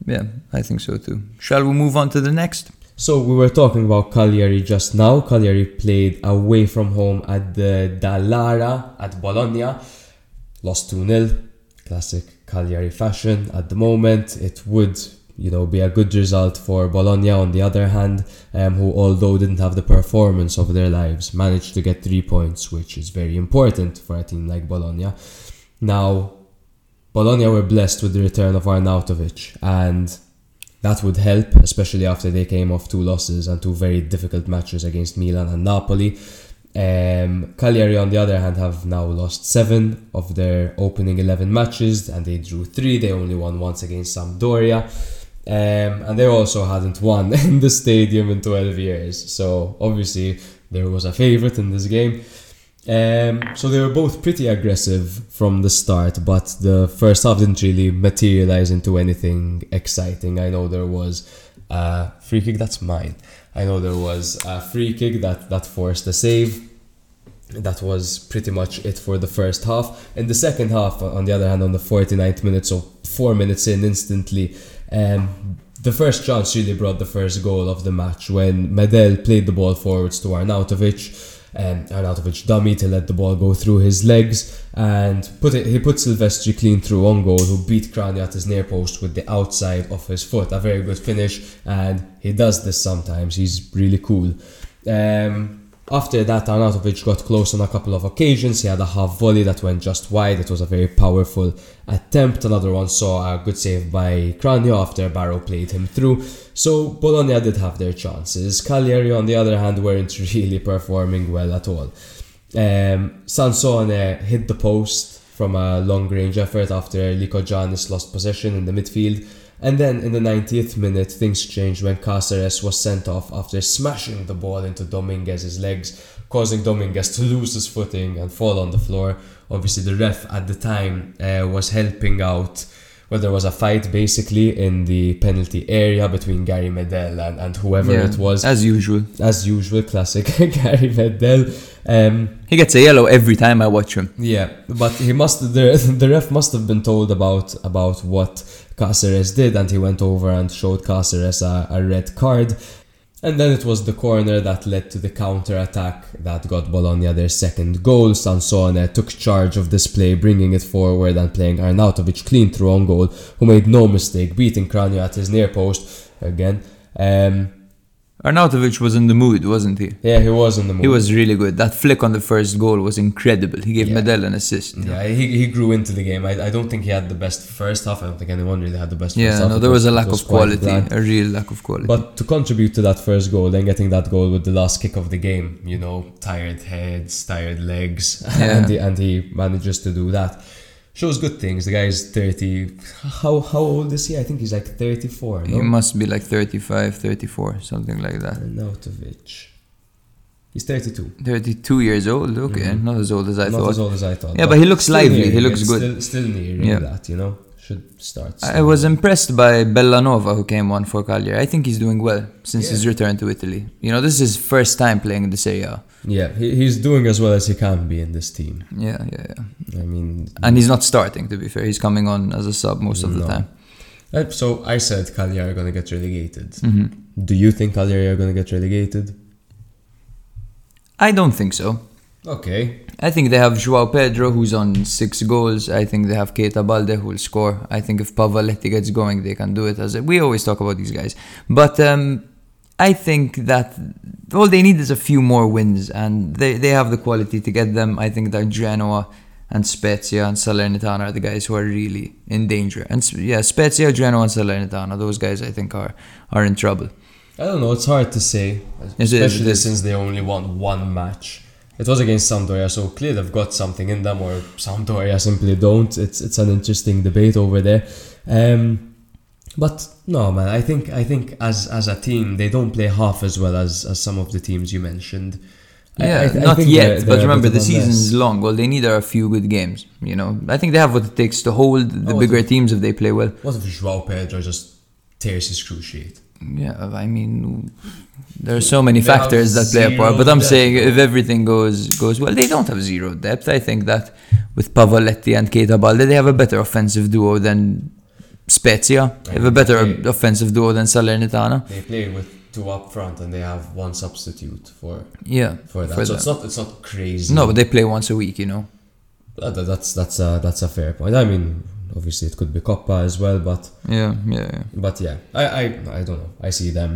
Yeah, I think so too. Shall we move on to the next? So we were talking about Cagliari just now. Cagliari played away from home at the Dallara at Bologna. Lost 2-0. Classic Cagliari fashion at the moment. It would, you know, be a good result for Bologna on the other hand, um, who although didn't have the performance of their lives, managed to get three points, which is very important for a team like Bologna. Now, Bologna were blessed with the return of Arnautovic and that would help, especially after they came off two losses and two very difficult matches against Milan and Napoli. Um, Cagliari, on the other hand, have now lost seven of their opening 11 matches and they drew three. They only won once against Sampdoria. Um, and they also hadn't won in the stadium in 12 years. So, obviously, there was a favourite in this game. Um, so they were both pretty aggressive from the start, but the first half didn't really materialize into anything exciting. I know there was a free kick that's mine. I know there was a free kick that that forced a save. That was pretty much it for the first half. In the second half, on the other hand, on the 49th minute, so four minutes in, instantly, um, the first chance really brought the first goal of the match when Medel played the ball forwards to Arnautovic um, Arnautovic dummy to let the ball go through his legs and put it. He put Silvestri clean through on goal, who beat Cragno at his near post with the outside of his foot. A very good finish, and he does this sometimes. He's really cool. Um, after that, Arnautovic got close on a couple of occasions. He had a half volley that went just wide. It was a very powerful attempt. Another one saw a good save by Cragno after Barrow played him through. So Bologna did have their chances. Cagliari, on the other hand, weren't really performing well at all. Um, Sansone hit the post from a long range effort after Lykogiannis lost possession in the midfield. And then in the 90th minute, things changed when Caceres was sent off after smashing the ball into Dominguez's legs, causing Dominguez to lose his footing and fall on the floor. Obviously, the ref at the time uh, was helping out. Well, there was a fight basically in the penalty area between Gary Medel and, and whoever Yeah, it was. As usual. As usual, classic Gary Medel. Um, He gets a yellow every time I watch him. yeah, but he must the the ref must have been told about about what Caceres did, and he went over and showed Caceres a, a red card. And then it was the corner that led to the counter attack that got Bologna their second goal. Sansone took charge of this play, bringing it forward and playing Arnautovic clean through on goal, who made no mistake, beating Cragno at his near post again. Um, Arnautovic was in the mood, wasn't he? yeah, he was in the mood. He was really good. That flick on the first goal was incredible. He gave Yeah. Medel an assist. Yeah, he, he grew into the game. I, I don't think he had the best first half. I don't think anyone really had the best first Yeah, half. no, there was a lack it of quality, a real lack of quality. But to contribute to that first goal, then getting that goal with the last kick of the game, you know, tired heads, tired legs, Yeah. and, he, and he manages to do that. Shows good things. The guy's 30. How how old is he? I think he's like 34, he must be like 35, 34, something like that. Arnautovic. He's 32. 32 years old, okay, Mhm. not as old as I Not thought. Not as old as I thought. Yeah, but he looks lively, he looks good. Still, still nearing Yeah. that, you know? Should start. I was impressed by Bellanova who came on for Cagliari. I think he's doing well since his return to Italy. You know, this is his first time playing in the Serie A. Yeah, he, he's doing as well as he can be in this team. Yeah, yeah, yeah. I mean, And he's not starting, to be fair. He's coming on as a sub most of the time. Uh, so I said Cagliari are going to get relegated. hmm Do you think Cagliari are going to get relegated? I don't think so. Okay. I think they have Joao Pedro, who's on six goals. I think they have Keita Balde, who will score. I think if Pavoletti gets going, they can do it. As we always talk about these guys, but um, I think that all they need is a few more wins, and they, they have the quality to get them. I think that Genoa and Spezia and Salernitana are the guys who are really in danger. And yeah, Spezia, Genoa, and Salernitana, those guys I think are are in trouble. I don't know. It's hard to say, Yes, it is, especially it since they only won one match. It was against Sampdoria, so clearly they've got something in them, or Sampdoria simply don't. It's it's an interesting debate over there. Um, but no, man, I think I think as as a team they don't play half as well as as some of the teams you mentioned. Yeah, I I not think yet, they're- but they're a remember the of a mess. season's long. All they need are a few good games. You know, I think they have what it takes to hold the Oh, bigger it's- teams if they play well. What if Joao Pedro just tears his cruciate? Yeah, I mean, there are so many They factors that play a part. But I'm depth, saying if everything goes goes well, they don't have zero depth. I think that with Pavoletti and Keita Balde, they have a better offensive duo than Spezia. They have a better offensive duo than Salernitana. They play with two up front and they have one substitute for Yeah. for that. For so it's not it's not crazy. No, but they play once a week, you know. That- that- that's that's a that's a fair point. I mean, obviously it could be Coppa as well, but Yeah, yeah, yeah. but yeah, I I, I don't know. I see them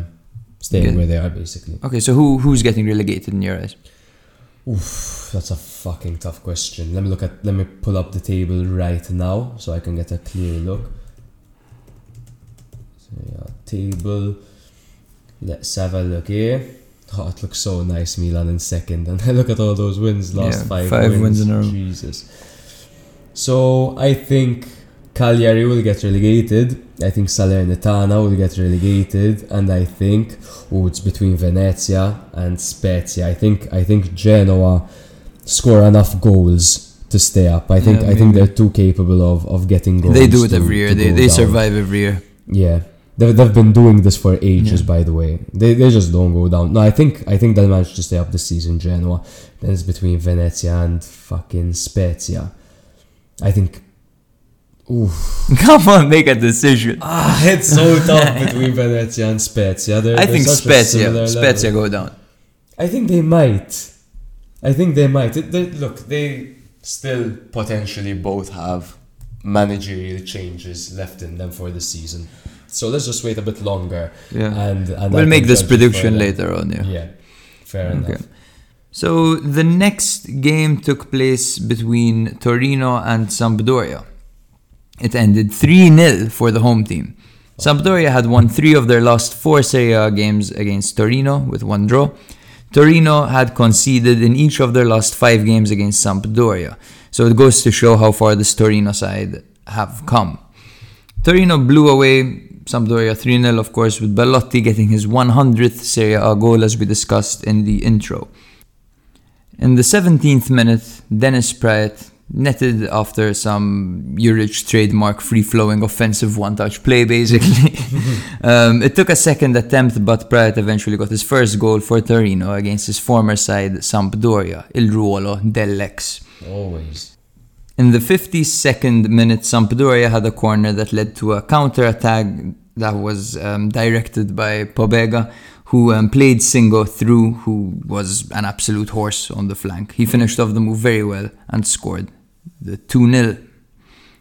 staying Yeah. where they are basically. Okay, so who who's getting relegated in your eyes? Oof, that's a fucking tough question. Let me look at let me pull up the table right now so I can get a clear look. Table. Let's have a look here. Oh, it looks so nice, Milan in second, and look at all those wins, last Yeah, five, five wins. wins in a row. Jesus. So I think Cagliari will get relegated. I think Salernitana will get relegated, and I think oh, it's between Venezia and Spezia. I think I think Genoa score enough goals to stay up. I think Yeah, I think they're too capable of, of getting goals. they do it to- every year. They they down. survive every year. Yeah. They've, they've been doing this for ages, Yeah. by the way. They, they just don't go down. No, I think I think they'll manage to stay up this season, Genoa. Then it's between Venezia and fucking Spezia. I think. Oof. Come on, make a decision. Ah, it's so tough between Venezia and Spezia. They're, I they're think Spezia, Spezia level. go down. I think they might. I think they might. It, they, look, they still potentially both have managerial changes left in them for the season. So let's just wait a bit longer. Yeah. And, and We'll make this prediction later on. Yeah. Yeah, fair Okay. enough. So the next game took place between Torino and Sampdoria. It ended 3 0 for the home team. Sampdoria had won three of their last four Serie A games against Torino with one draw. Torino had conceded in each of their last five games against Sampdoria. So it goes to show how far this Torino side have come. Torino blew away Sampdoria 3 0, of course, with Belotti getting his 100th Serie A goal, as we discussed in the intro. In the 17th minute, Dennis Praet netted after some Juric trademark free flowing offensive one touch play, basically. um, it took a second attempt, but Pratt eventually got his first goal for Torino against his former side, Sampdoria, Il Ruolo dell'Ex. Always. In the 52nd minute, Sampdoria had a corner that led to a counter attack that was um, directed by Pobega, who um, played Singo through, who was an absolute horse on the flank. He finished off the move very well and scored the 2 0.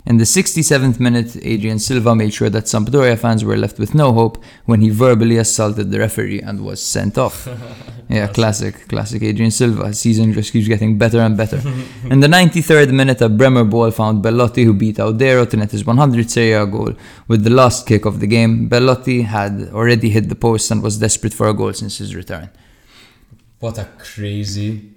In the 67th minute, Adrien Silva made sure that Sampdoria fans were left with no hope when he verbally assaulted the referee and was sent off. yeah, classic, classic Adrien Silva. His season just keeps getting better and better. In the 93rd minute, a Bremer ball found Belotti, who beat Audero to net his 100th Serie A goal. With the last kick of the game, Belotti had already hit the post and was desperate for a goal since his return. What a crazy,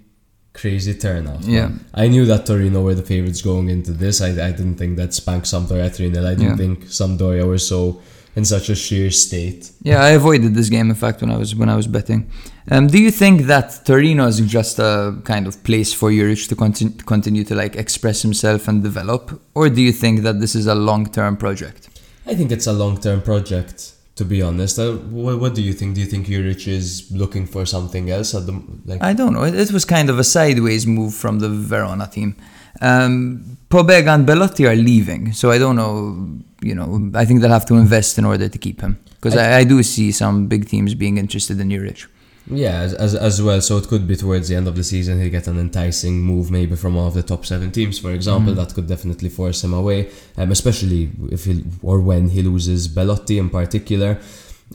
crazy turnout. Yeah. I knew that Torino were the favourites going into this. I, I didn't think that Spank Sampdoria 3 0. I didn't Yeah. think Sampdoria were so in such a sheer state. Yeah, I avoided this game in fact when I was when I was betting. Um, do you think that Torino is just a kind of place for Juric to continue, continue to like express himself and develop, or do you think that this is a long term project? I think it's a long term project, to be honest. Uh, what, what do you think? Do you think Juric is looking for something else at the like? I don't know. It, it was kind of a sideways move from the Verona team. Um, Pobega and Belotti are leaving, so I don't know. You know, I think they'll have to invest in order to keep him because I, I do see some big teams being interested in Juric. Yeah, as, as, as well. So it could be towards the end of the season he'll get an enticing move, maybe from one of the top seven teams, for example. That could definitely force him away, um, especially if he or when he loses Belotti in particular.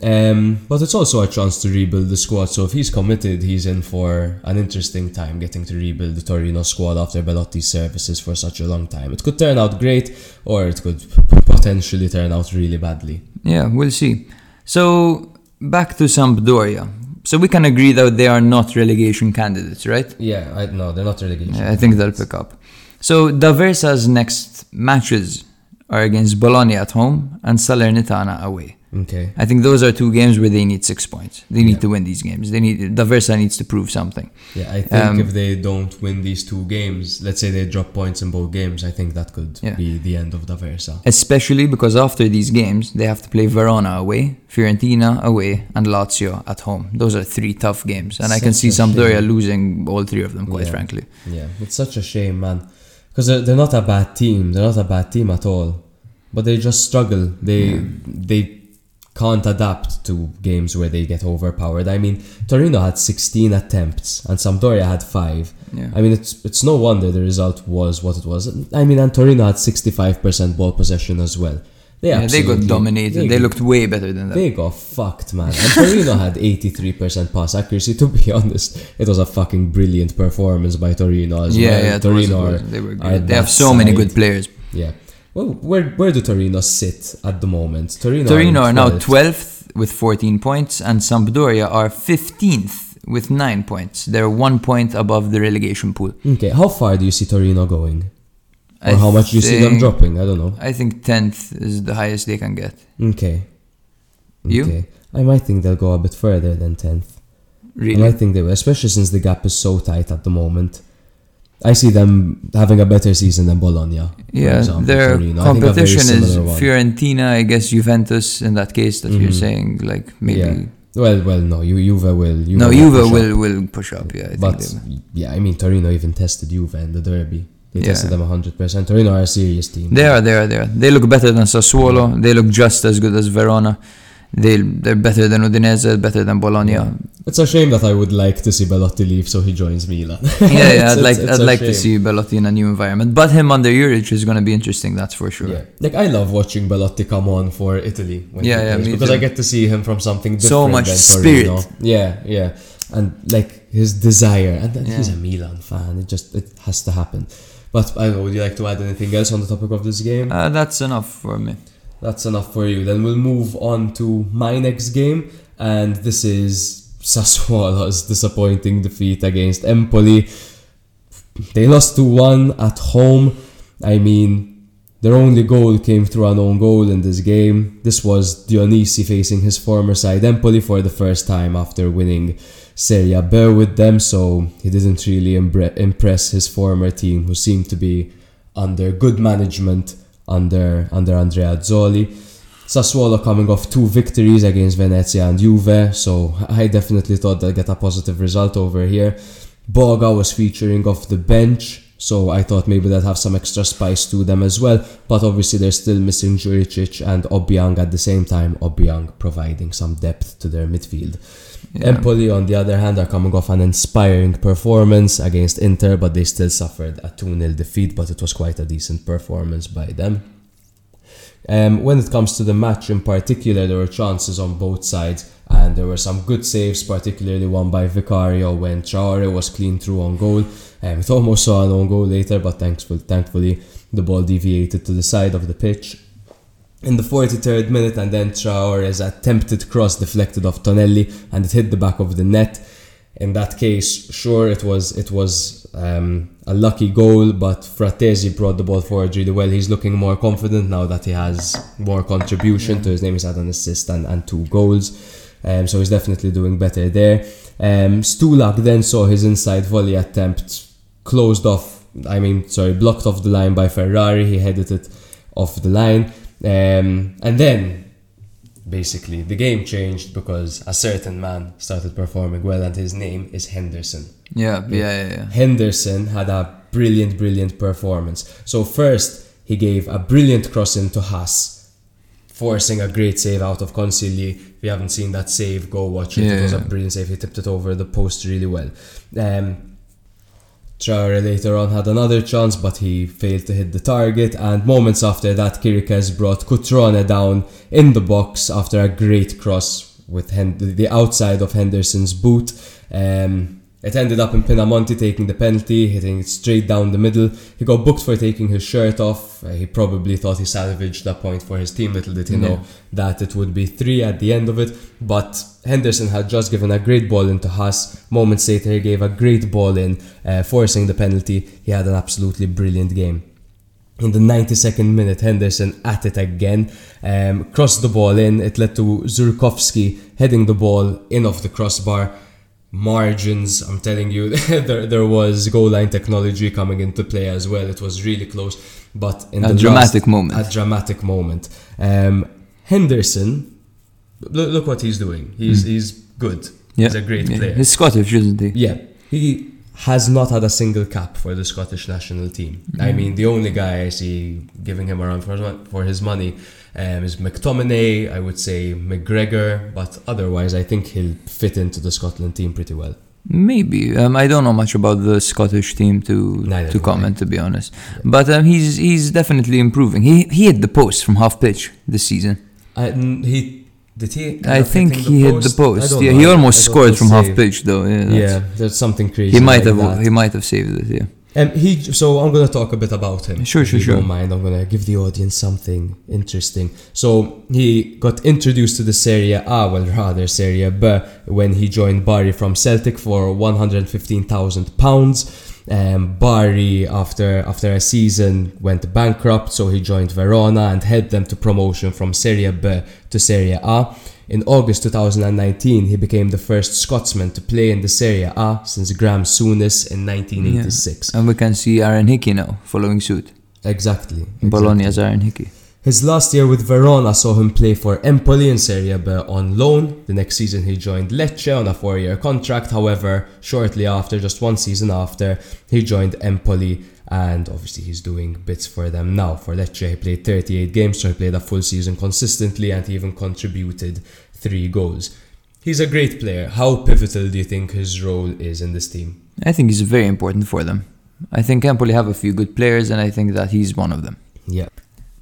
Um, but it's also a chance to rebuild the squad. So if he's committed, he's in for an interesting time getting to rebuild the Torino squad after Belotti's services for such a long time. It could turn out great, or it could potentially turn out really badly. Yeah, we'll see. So back to Sampdoria. So we can agree that they are not relegation candidates, right? Yeah, I no, they're not relegation. Yeah, I think they'll pick up. So D'Aversa's next matches are against Bologna at home and Salernitana away. Okay. I think those are two games where they need six points. They need Yeah. to win these games. They need D'Aversa needs to prove something. Yeah, I think Um, if they don't win these two games, let's say they drop points in both games, I think that could Yeah. be the end of D'Aversa. Especially because after these games, they have to play Verona away, Fiorentina away, and Lazio at home. Those are three tough games. And I can see Sampdoria shame. losing all three of them, quite Yeah. frankly. Yeah, it's such a shame, man. Because they're, they're not a bad team. They're not a bad team at all. But they just struggle. They they can't adapt to games where they get overpowered. I mean, Torino had 16 attempts and Sampdoria had 5. Yeah. I mean, it's it's no wonder the result was what it was. I mean, and Torino had 65% ball possession as well. They, Yeah, they got dominated. They, looked way better than that. They got fucked, man. And Torino had 83% pass accuracy. To be honest, it was a fucking brilliant performance by Torino as yeah, well. yeah, Torino are, they were great. They have so many good players. Yeah. Well, where where do Torino sit at the moment? Torino, Torino are in now 12th. 12th with 14 points, and Sampdoria are 15th with 9 points. They're one point above the relegation pool. Okay, how far do you see Torino going? Or I how much do you see them dropping? I don't know. I think 10th is the highest they can get. Okay. You? Okay. I might think they'll go a bit further than 10th. I Really? might think they will, especially since the gap is so tight at the moment. I see them having a better season than Bologna. Yeah, example, their Torino. I think a very competition is one. Fiorentina, I guess Juventus in that case that you're Mhm. saying, like maybe. Yeah. Well, well, no, you Juve will. Juve No, will Juve push up. will, will push up, yeah. I think But yeah, I mean Torino even tested Juve in the derby. They Yeah. tested them hundred percent. Torino are a serious team. They are, they are, they are. They look better than Sassuolo. They look just as good as Verona. They, they're better than Udinese, better than Bologna. Yeah. It's a shame that I would like to see Belotti leave, so he joins Milan. Yeah, yeah, I'd like, it's- it's I'd like to see Belotti in a new environment. But him under Juric is going to be interesting, that's for sure. Yeah, like I love watching Belotti come on for Italy. When Yeah, yeah, because too. I get to see him from something different. So much spirit. Torino. Yeah, yeah, and like his desire, and then he's a Milan fan. It just it has to happen. But I don't know. Would you like to add anything else on the topic of this game? Uh, that's enough for me. That's enough for you. Then we'll move on to my next game, and this is Sassuolo's disappointing defeat against Empoli. They lost 2 1 at home. I mean, their only goal came through an own goal in this game. This was Dionisi facing his former side Empoli for the first time after winning Serie B with them, so he didn't really impre- impress his former team, who seemed to be under good management under under Andreazzoli. Sassuolo coming off two victories against Venezia and Juve, so I definitely thought they'd get a positive result over here. Boga was featuring off the bench, so I thought maybe they'd have some extra spice to them as well. But obviously, they're still missing Juricic and Obiang at the same time. Obiang providing some depth to their midfield. Yeah. Empoli, on the other hand, are coming off an inspiring performance against Inter, but they still suffered a 2 0 defeat, but it was quite a decent performance by them. Um, when it comes to the match in particular, there were chances on both sides, and there were some good saves, particularly one by Vicario when Traore was clean through on goal. Um, it almost saw an own goal later, but thankful, thankfully the ball deviated to the side of the pitch. In the 43rd minute, and then Traore's attempted cross deflected off Tonelli, and it hit the back of the net. In that case, sure, it was it was um, a lucky goal, but Fratesi brought the ball forward really well. He's looking more confident now that he has more contribution to his name. He's had an assist and, and two goals, um, so he's definitely doing better there. Um, Stulac then saw his inside volley attempt closed off. I mean, sorry, blocked off the line by Ferrari. He headed it off the line, um, and then basically the game changed because a certain man started performing well, and his name is Henderson. Yeah, yeah, yeah, yeah. Henderson had a brilliant, brilliant performance. So first, he gave a brilliant crossing to Haas, forcing a great save out of Consigli. If you haven't seen that save, go watch it. It was a brilliant save. He tipped it over the post really well. Um, Traore later on had another chance, but he failed to hit the target. And moments after that, Chiriches brought Cutrone down in the box after a great cross with the outside of Henderson's boot. Um, it ended up in Pinamonti taking the penalty, hitting it straight down the middle. He got booked for taking his shirt off. Uh, he probably thought he salvaged that point for his team. Little did he know Yeah. that it would be three at the end of it. But Henderson had just given a great ball into Haas. Moments later, he gave a great ball in, uh, forcing the penalty. He had an absolutely brilliant game. In the 92nd minute, Henderson at it again, um, crossed the ball in. It led to Zurkowski heading the ball in off the crossbar. Margins, I'm telling you, there, there was goal line technology coming into play as well. It was really close, but in A the dramatic last- moment. A dramatic moment. Um, Henderson, look, look what he's doing. He's he's good. Yeah. He's a great yeah. player. He's Scottish, isn't he? Yeah, he has not had a single cap for the Scottish national team. I mean, the only guy I see giving him a run for for his money um, is McTominay, I would say McGregor, but otherwise, I think he'll fit into the Scotland team pretty well. Maybe um, I don't know much about the Scottish team to Neither to do I. comment to be honest, but um, he's he's definitely improving. He he hit the post from half pitch this season. I, he did he? I think he hit the post. Yeah, know. he almost scored from half pitch though. Yeah, that's- Yeah, there's something crazy. he might like have that. he might have saved it. Yeah. Um, he so I'm gonna talk a bit about him. Sure, if sure, you sure. Don't mind. I'm gonna give the audience something interesting. So he got introduced to the Serie A, well rather Serie B, when he joined Bari from Celtic for 115,000 pounds. Um, Bari after after a season went bankrupt, so he joined Verona and helped them to promotion from Serie B to Serie A. In August 2019, he became the first Scotsman to play in the Serie A since Graham Souness in 1986. And we can see Aaron Hickey now following suit. Exactly. Bologna's Aaron Hickey. His last year with Verona saw him play for Empoli in Serie B on loan. The next season he joined Lecce on a four-year contract. However, shortly after, just one season after, he joined Empoli and obviously he's doing bits for them now. For Lecce he played 38 games, so he played a full season consistently and he even contributed three goals. He's a great player. How pivotal do you think his role is in this team? I think he's very important for them. I think Empoli have a few good players, and I think that he's one of them. Yeah.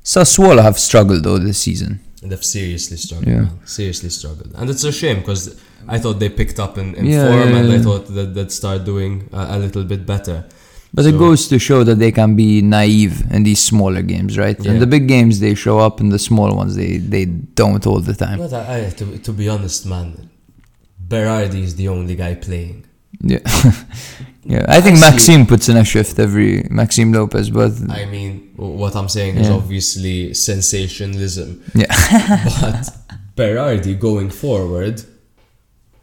Sassuolo have struggled though this season. They've seriously struggled. Yeah. Seriously struggled. And it's a shame because I thought they picked up in, in Yeah, form yeah, and I thought that they'd start doing a, a little bit better. But it goes to show that they can be naive in these smaller games, right? Yeah. In the big games, they show up, and the small ones, they, they don't all the time. But I, I, to, to be honest, man, Berardi is the only guy playing. Yeah. yeah. I think Maxime puts in a shift every, Maxime Lopez, but I mean, what I'm saying is obviously sensationalism. yeah. But Berardi going forward,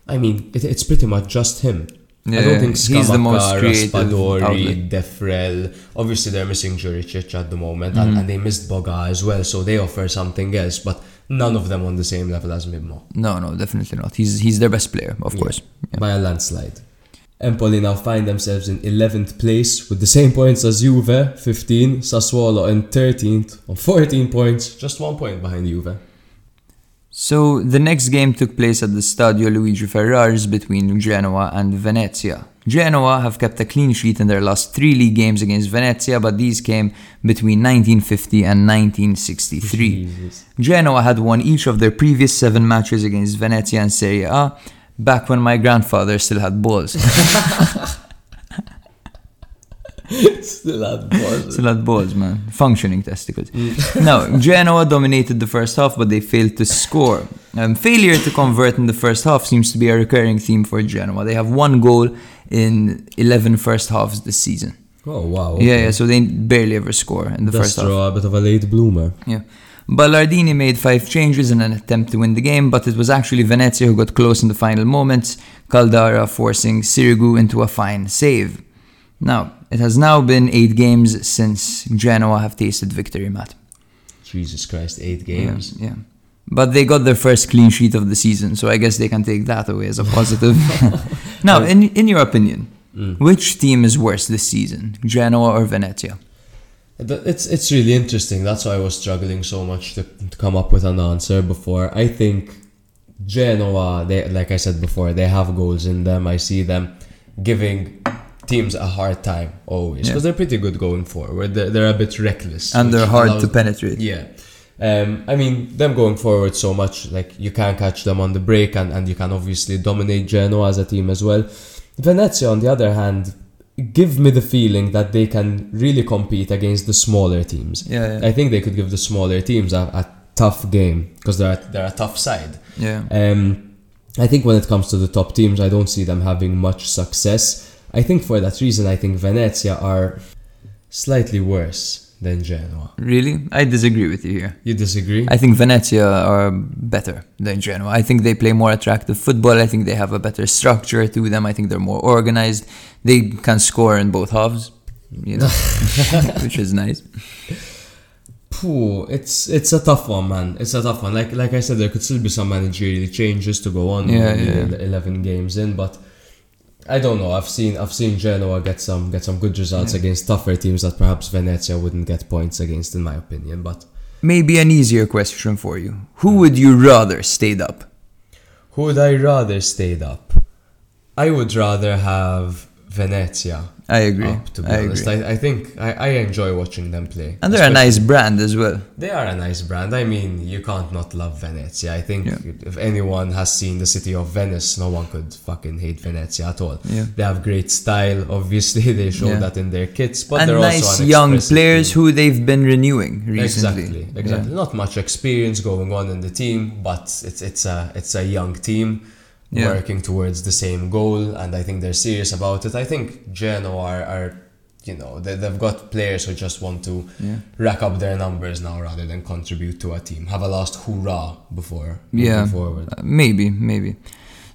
I mean, it, it's pretty much just him. I don't think he's the most creative Raspadori. Defrel. Obviously, they're missing Juricic at the moment, Mm-hmm. and, and they missed Boga as well, so they offer something else. But none of them on the same level as Mimmo No, no, definitely not. He's he's their best player, of Yeah. course. Yeah. by a landslide. Empoli now find themselves in 11th place with the same points as Juve, 15. Sassuolo in 13th on 14 points, just one point behind Juve. So the next game took place at the Stadio Luigi Ferraris between Genoa and Venezia. Genoa have kept a clean sheet in their last three league games against Venezia, but these came between 1950 and 1963. Jesus. Genoa had won each of their previous seven matches against Venezia and Serie A, back when my grandfather still had balls. Still had balls. Still had balls, man. Functioning testicles. now, Genoa dominated the first half, but they failed to score. Um, failure to convert in the first half seems to be a recurring theme for Genoa. They have one goal in 11 first halves this season. Oh, wow. Yeah, okay. yeah, so they barely ever score in the first half. Destro, a bit of a late bloomer. Yeah. Ballardini made five changes in an attempt to win the game, but it was actually Venezia who got close in the final moments, Caldara forcing Sirigu into a fine save. Now, it has now been eight games since Genoa have tasted victory, Matt. Jesus Christ, eight games. yeah. But they got their first clean sheet of the season, so I guess they can take that away as a positive. now, in, in your opinion, Mm. which team is worse this season, Genoa or Venezia? It's it's really interesting. That's why I was struggling so much to, to come up with an answer before. I think Genoa, they like I said before, they have goals in them. I see them giving teams a hard time always Yeah. because they're pretty good going forward. They're, they're a bit reckless And they're hard allows- to penetrate. Yeah. Um, I mean, them going forward so much, like you can't catch them on the break and, and you can obviously dominate Genoa as a team as well. Venezia, on the other hand, give me the feeling that they can really compete against the smaller teams. Yeah, yeah. I think they could give the smaller teams a, a tough game because they're, a- they're a tough side. Yeah. Um, I think when it comes to the top teams, I don't see them having much success. I think for that reason, I think Venezia are slightly worse than Genoa. Really? I disagree with you here. You disagree? I think Venezia are better than Genoa. I think they play more attractive football. I think they have a better structure to them. I think they're more organized. They can score in both halves, you know, which is nice. Phew, it's it's a tough one, man. It's a tough one. Like like I said, there could still be some managerial changes to go on. Yeah, yeah, Eleven games in, but I don't know. I've seen I've seen Genoa get some get some good results against tougher teams that perhaps Venezia wouldn't get points against, in my opinion. But Maybe an easier question for you. Who hmm. would you rather stayed up? who would I rather stayed up? I would rather have Venezia I agree. up. To be I honest, agree. I, I think I, I enjoy watching them play. And they're a nice brand as well. They are a nice brand. I mean, you can't not love Venezia. I think Yeah. if anyone has seen the city of Venice, no one could fucking hate Venezia at all. Yeah. They have great style. Obviously, they show Yeah. that in their kits, but and they're nice also an young players team. who they've been renewing recently. Exactly, exactly. Not much experience going on in the team, but it's it's a it's a young team Yeah. working towards the same goal, and I think they're serious about it. I think Genoa are, are you know, they, they've got players who just want to Yeah. rack up their numbers now rather than contribute to a team. Have a last hoorah before Yeah. forward. Uh, maybe, maybe.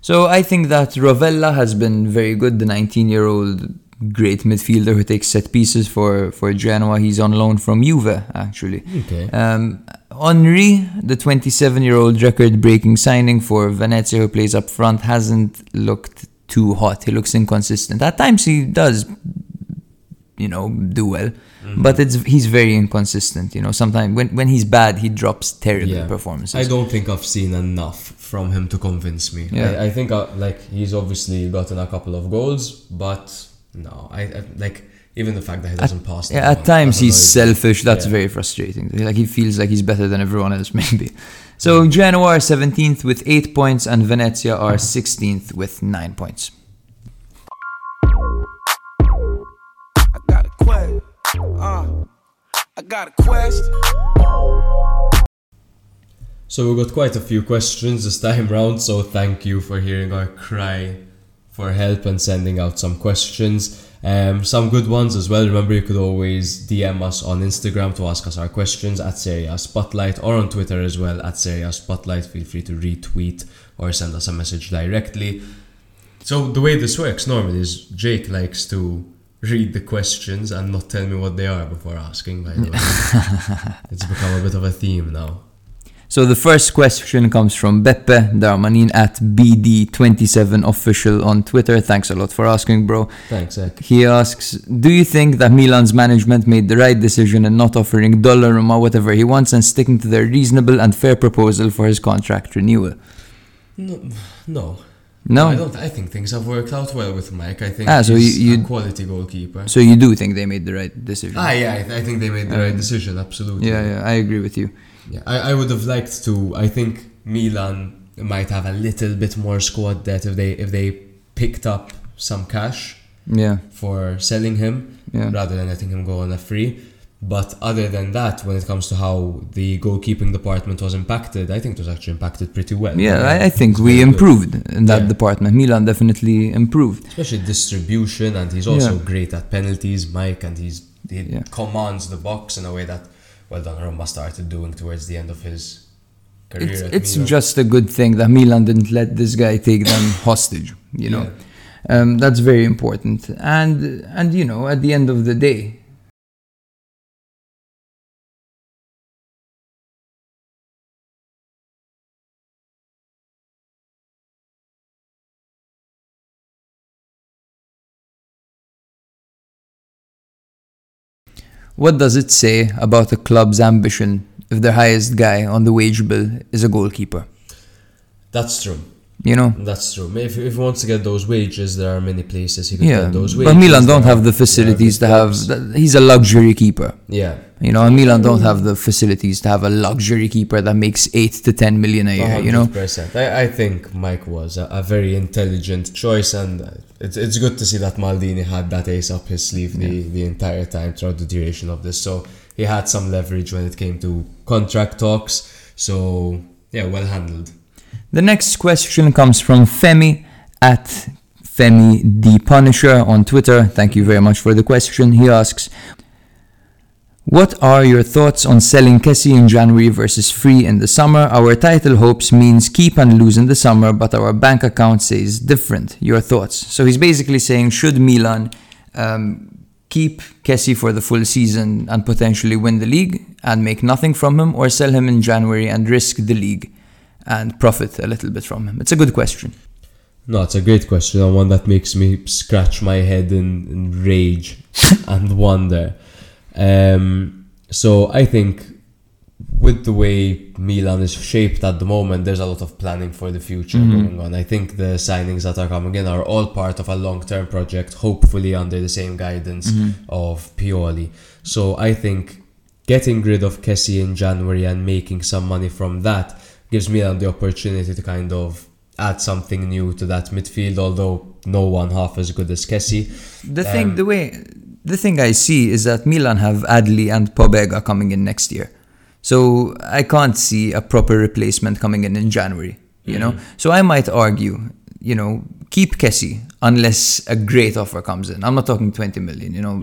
So I think that Rovella has been very good. The 19-year-old great midfielder who takes set pieces for for Genoa. He's on loan from Juve, actually. Okay. Um, Henry, the 27-year-old record-breaking signing for Venezia who plays up front, hasn't looked too hot. He looks inconsistent. At times he does, you know, do well, Mm-hmm. but it's he's very inconsistent. You know, sometimes when when he's bad, he drops terrible Yeah. performances. I don't think I've seen enough from him to convince me. Yeah. I, I think uh, like he's obviously gotten a couple of goals, but no, I, I like even the fact that he doesn't pass. Yeah, at times he's annoys selfish. That's Yeah. very frustrating. Like he feels like he's better than everyone else, maybe. So Genoa are 17th with eight points, and Venezia are 16th with nine points. I got a quest. Uh, I got a quest. So we got quite a few questions this time round. So thank you for hearing our cry for help and sending out some questions. Um, some good ones as well. Remember, you could always DM us on Instagram to ask us our questions at Serie A Spotlight or on Twitter as well at Serie A Spotlight. Feel free to retweet or send us a message directly. So the way this works normally is Jake likes to read the questions and not tell me what they are before asking. By the way, it's become a bit of a theme now. So the first question comes from Beppe Darmanin at BD27official on Twitter. Thanks a lot for asking, bro. Thanks, Ek. He asks, Do you think that Milan's management made the right decision in not offering Donnarumma whatever he wants and sticking to their reasonable and fair proposal for his contract renewal? No, no. No? I don't. I think things have worked out well with Mike. I think Ah, so he's you- a you- quality goalkeeper. So you do think they made the right decision? ah, yeah, I, I think they made the right Um, decision. Absolutely. Yeah, yeah, I agree with you. Yeah, I, I would have liked to. I think Milan might have a little bit more squad depth if they if they picked up some cash Yeah, for selling him yeah. rather than letting him go on a free. But other than that, when it comes to how the goalkeeping department was impacted, I think it was actually impacted pretty well. Yeah, I, I think we very good. improved in that Yeah. department. Milan definitely improved. especially distribution and he's also Yeah. great at penalties mike and he's he commands the box in a way that well Donnarumma started doing towards the end of his career It's, it's just a good thing that Milan didn't let this guy take them hostage. You know, um, that's very important. And and you know, at the end of the day, what does it say about a club's ambition if their highest guy on the wage bill is a goalkeeper? that's true You know. that's true if, if he wants to get those wages there are many places he could Yeah, get those wages but Milan don't have the facilities to have. clubs. He's a luxury keeper. yeah You know, and Milan don't have the facilities to have a luxury keeper that makes eight to ten million a year. You know, I, I think Mike was a, a very intelligent choice, and uh, it's, it's good to see that Maldini had that ace up his sleeve the, the entire time throughout the duration of this. So he had some leverage when it came to contract talks. So, yeah, well handled. The next question comes from Femi at Femi the Punisher on Twitter. Thank you very much for the question. He asks. What are your thoughts on selling Kessie in January versus free in the summer? Our title hopes means keep and lose in the summer, but our bank account says different. Your thoughts? So he's basically saying, should Milan um, keep Kessie for the full season and potentially win the league and make nothing from him, or sell him in January and risk the league and profit a little bit from him? It's a good question. No, it's a great question and one that makes me scratch my head in, in rage and wonder. Um, so I think with the way Milan is shaped at the moment, there's a lot of planning for the future going on. I think the signings that are coming in are all part of a long-term project, hopefully under the same guidance of Pioli. So I think getting rid of Kessie in January and making some money from that gives Milan the opportunity to kind of add something new to that midfield, although no one half as good as Kessie. The thing, Um, the way, the thing I see is that Milan have Adli and Pobega coming in next year, so I can't see a proper replacement coming in in January. You know, so I might argue, you know, keep Kessie unless a great offer comes in. I'm not talking 20 million. You know,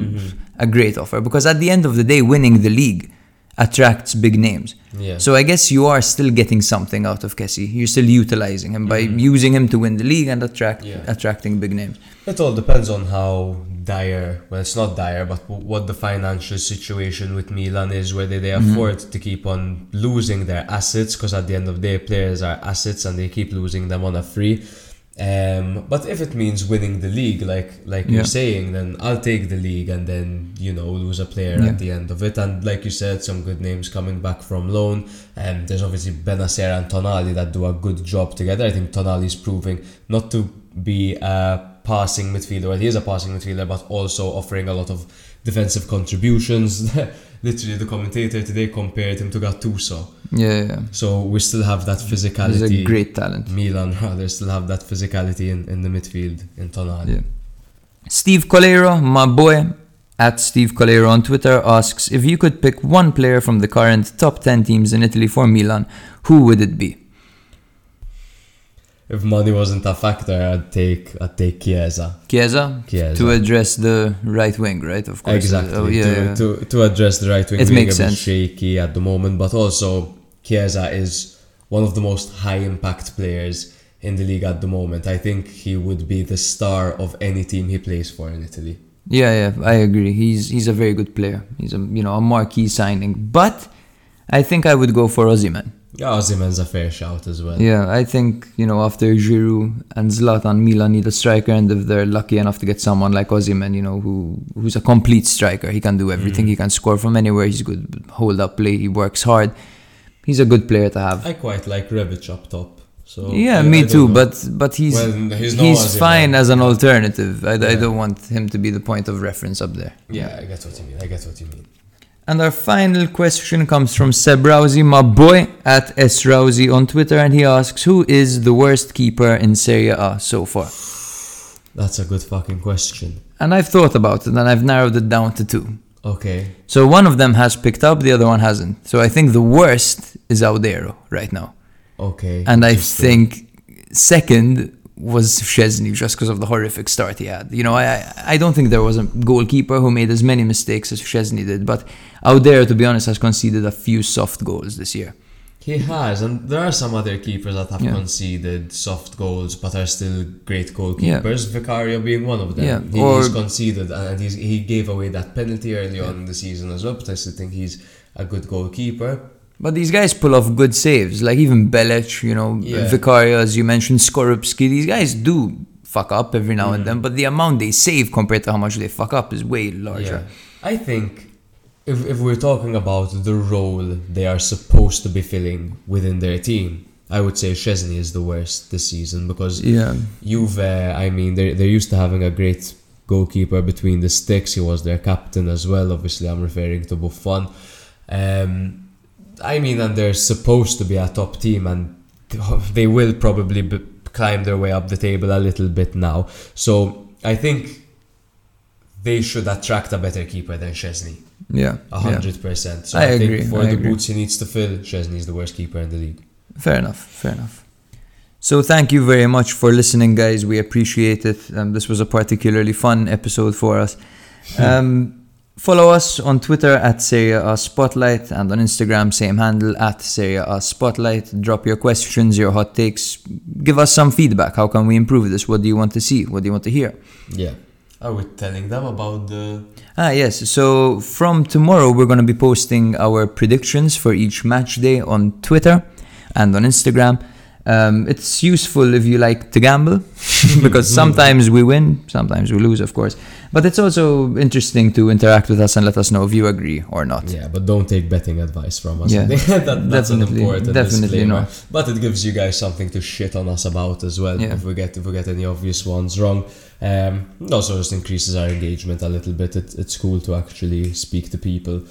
a great offer because at the end of the day, winning the league attracts big names. Yeah. So I guess you are still getting something out of Kessie. You're still utilizing him by mm-hmm. using him to win the league and attract Yeah. attracting big names. It all depends on how dire, well, it's not dire, but what the financial situation with Milan is, whether they mm-hmm. afford to keep on losing their assets, because at the end of the day, players are assets and they keep losing them on a free. Um, but if it means winning the league, like like Yeah. you're saying, then I'll take the league and then you know lose a player Yeah. at the end of it. And like you said, some good names coming back from loan. Um, there's obviously Bennacer and Tonali that do a good job together. I think Tonali is proving not to be a passing midfielder. Well, he is a passing midfielder, but also offering a lot of defensive contributions. Literally, the commentator today compared him to Gattuso. Yeah, yeah. So we still have that physicality. He's a great talent. Milan rather still have that physicality in, in the midfield in Tonali. Yeah. Steve Colero, my boy, at Steve Colero on Twitter, asks if you could pick one player from the current top 10 teams in Italy for Milan, who would it be? If money wasn't a factor, I'd take I'd take Chiesa. Chiesa? Chiesa. To address the right wing, right? Of course. Exactly. Oh, yeah, to, yeah. To, to address the right wing It makes a bit sense. shaky at the moment, but also Chiesa is one of the most high impact players in the league at the moment. I think he would be the star of any team he plays for in Italy. Yeah, yeah, I agree. He's he's a very good player. He's a you know a marquee signing, but I think I would go for Osimhen. Yeah, Osimhen's a fair shout as well. Yeah, I think you know after Giroud and Zlatan, Milan need a striker, and if they're lucky enough to get someone like Osimhen, you know, who who's a complete striker, he can do everything. Mm. He can score from anywhere. He's good hold up play. He works hard. He's a good player to have. I quite like Rebic up top. So yeah, I- me I too. know. But but he's Well, he's no he's fine as an alternative. I, I don't want him to be the point of reference up there. yeah, I get what you mean. I get what you mean. And our final question comes from Seb Rousey, my boy, at S Rousey on Twitter, and he asks, "Who is the worst keeper in Serie A so far?" That's a good fucking question. And I've thought about it, and I've narrowed it down to two. Okay. So one of them has picked up, the other one hasn't. So I think the worst is Audero right now, Okay. and I think second was Szczesny just because of the horrific start he had. You know, I I- don't think there was a goalkeeper who made as many mistakes as Szczesny did, but Audero, to be honest, has conceded a few soft goals this year. He has, and there are some other keepers that have Yeah. conceded soft goals but are still great goalkeepers. Vicario being one of them. Yeah, He, or- he's conceded, and he's, he gave away that penalty early on in the season as well. But I still think he's a good goalkeeper. But these guys pull off good saves, like even Belic, you know, Yeah. Vicario, as you mentioned, Skorupski. These guys do fuck up every now Mm. and then, but the amount they save compared to how much they fuck up is way larger. I think if, if we're talking about the role they are supposed to be filling within their team, I would say Szczesny is the worst this season because Yeah. Juve, I mean, they're, they're used to having a great goalkeeper between the sticks. He was their captain as well. Obviously, I'm referring to Buffon. Um, I mean, and they're supposed to be a top team, and they will probably b- climb their way up the table a little bit now. So I think they should attract a better keeper than Szczesny. Yeah. A yeah. hundred percent. So I I, think for I the agree. boots he needs to fill, Szczesny is the worst keeper in the league. Fair enough. Fair enough. So thank you very much for listening, guys. We appreciate it. Um, this was a particularly fun episode for us. Um, follow us on Twitter at Serie A Spotlight and on Instagram, same handle at Serie A Spotlight. Drop your questions, your hot takes. Give us some feedback. How can we improve this? What do you want to see? What do you want to hear? Yeah. Are we telling them about the? Ah, yes. So from tomorrow, we're going to be posting our predictions for each match day on Twitter and on Instagram. Um, it's useful if you like to gamble because sometimes we win, sometimes we lose, of course. But it's also interesting to interact with us and let us know if you agree or not. Yeah, but don't take betting advice from us. Yeah, that, that's an definitely- important definitely disclaimer. not. But it gives you guys something to shit on us about as well Yeah. if we get if we get any obvious ones wrong. Um, it also just increases our engagement a little bit. It, it's cool to actually speak to people.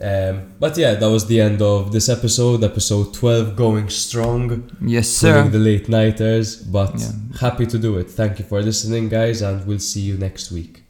Um, but yeah, that was the end of this episode, episode 12, going strong, Yes, sir. the late nighters. But Yeah. happy to do it. Thank you for listening, guys, and we'll see you next week.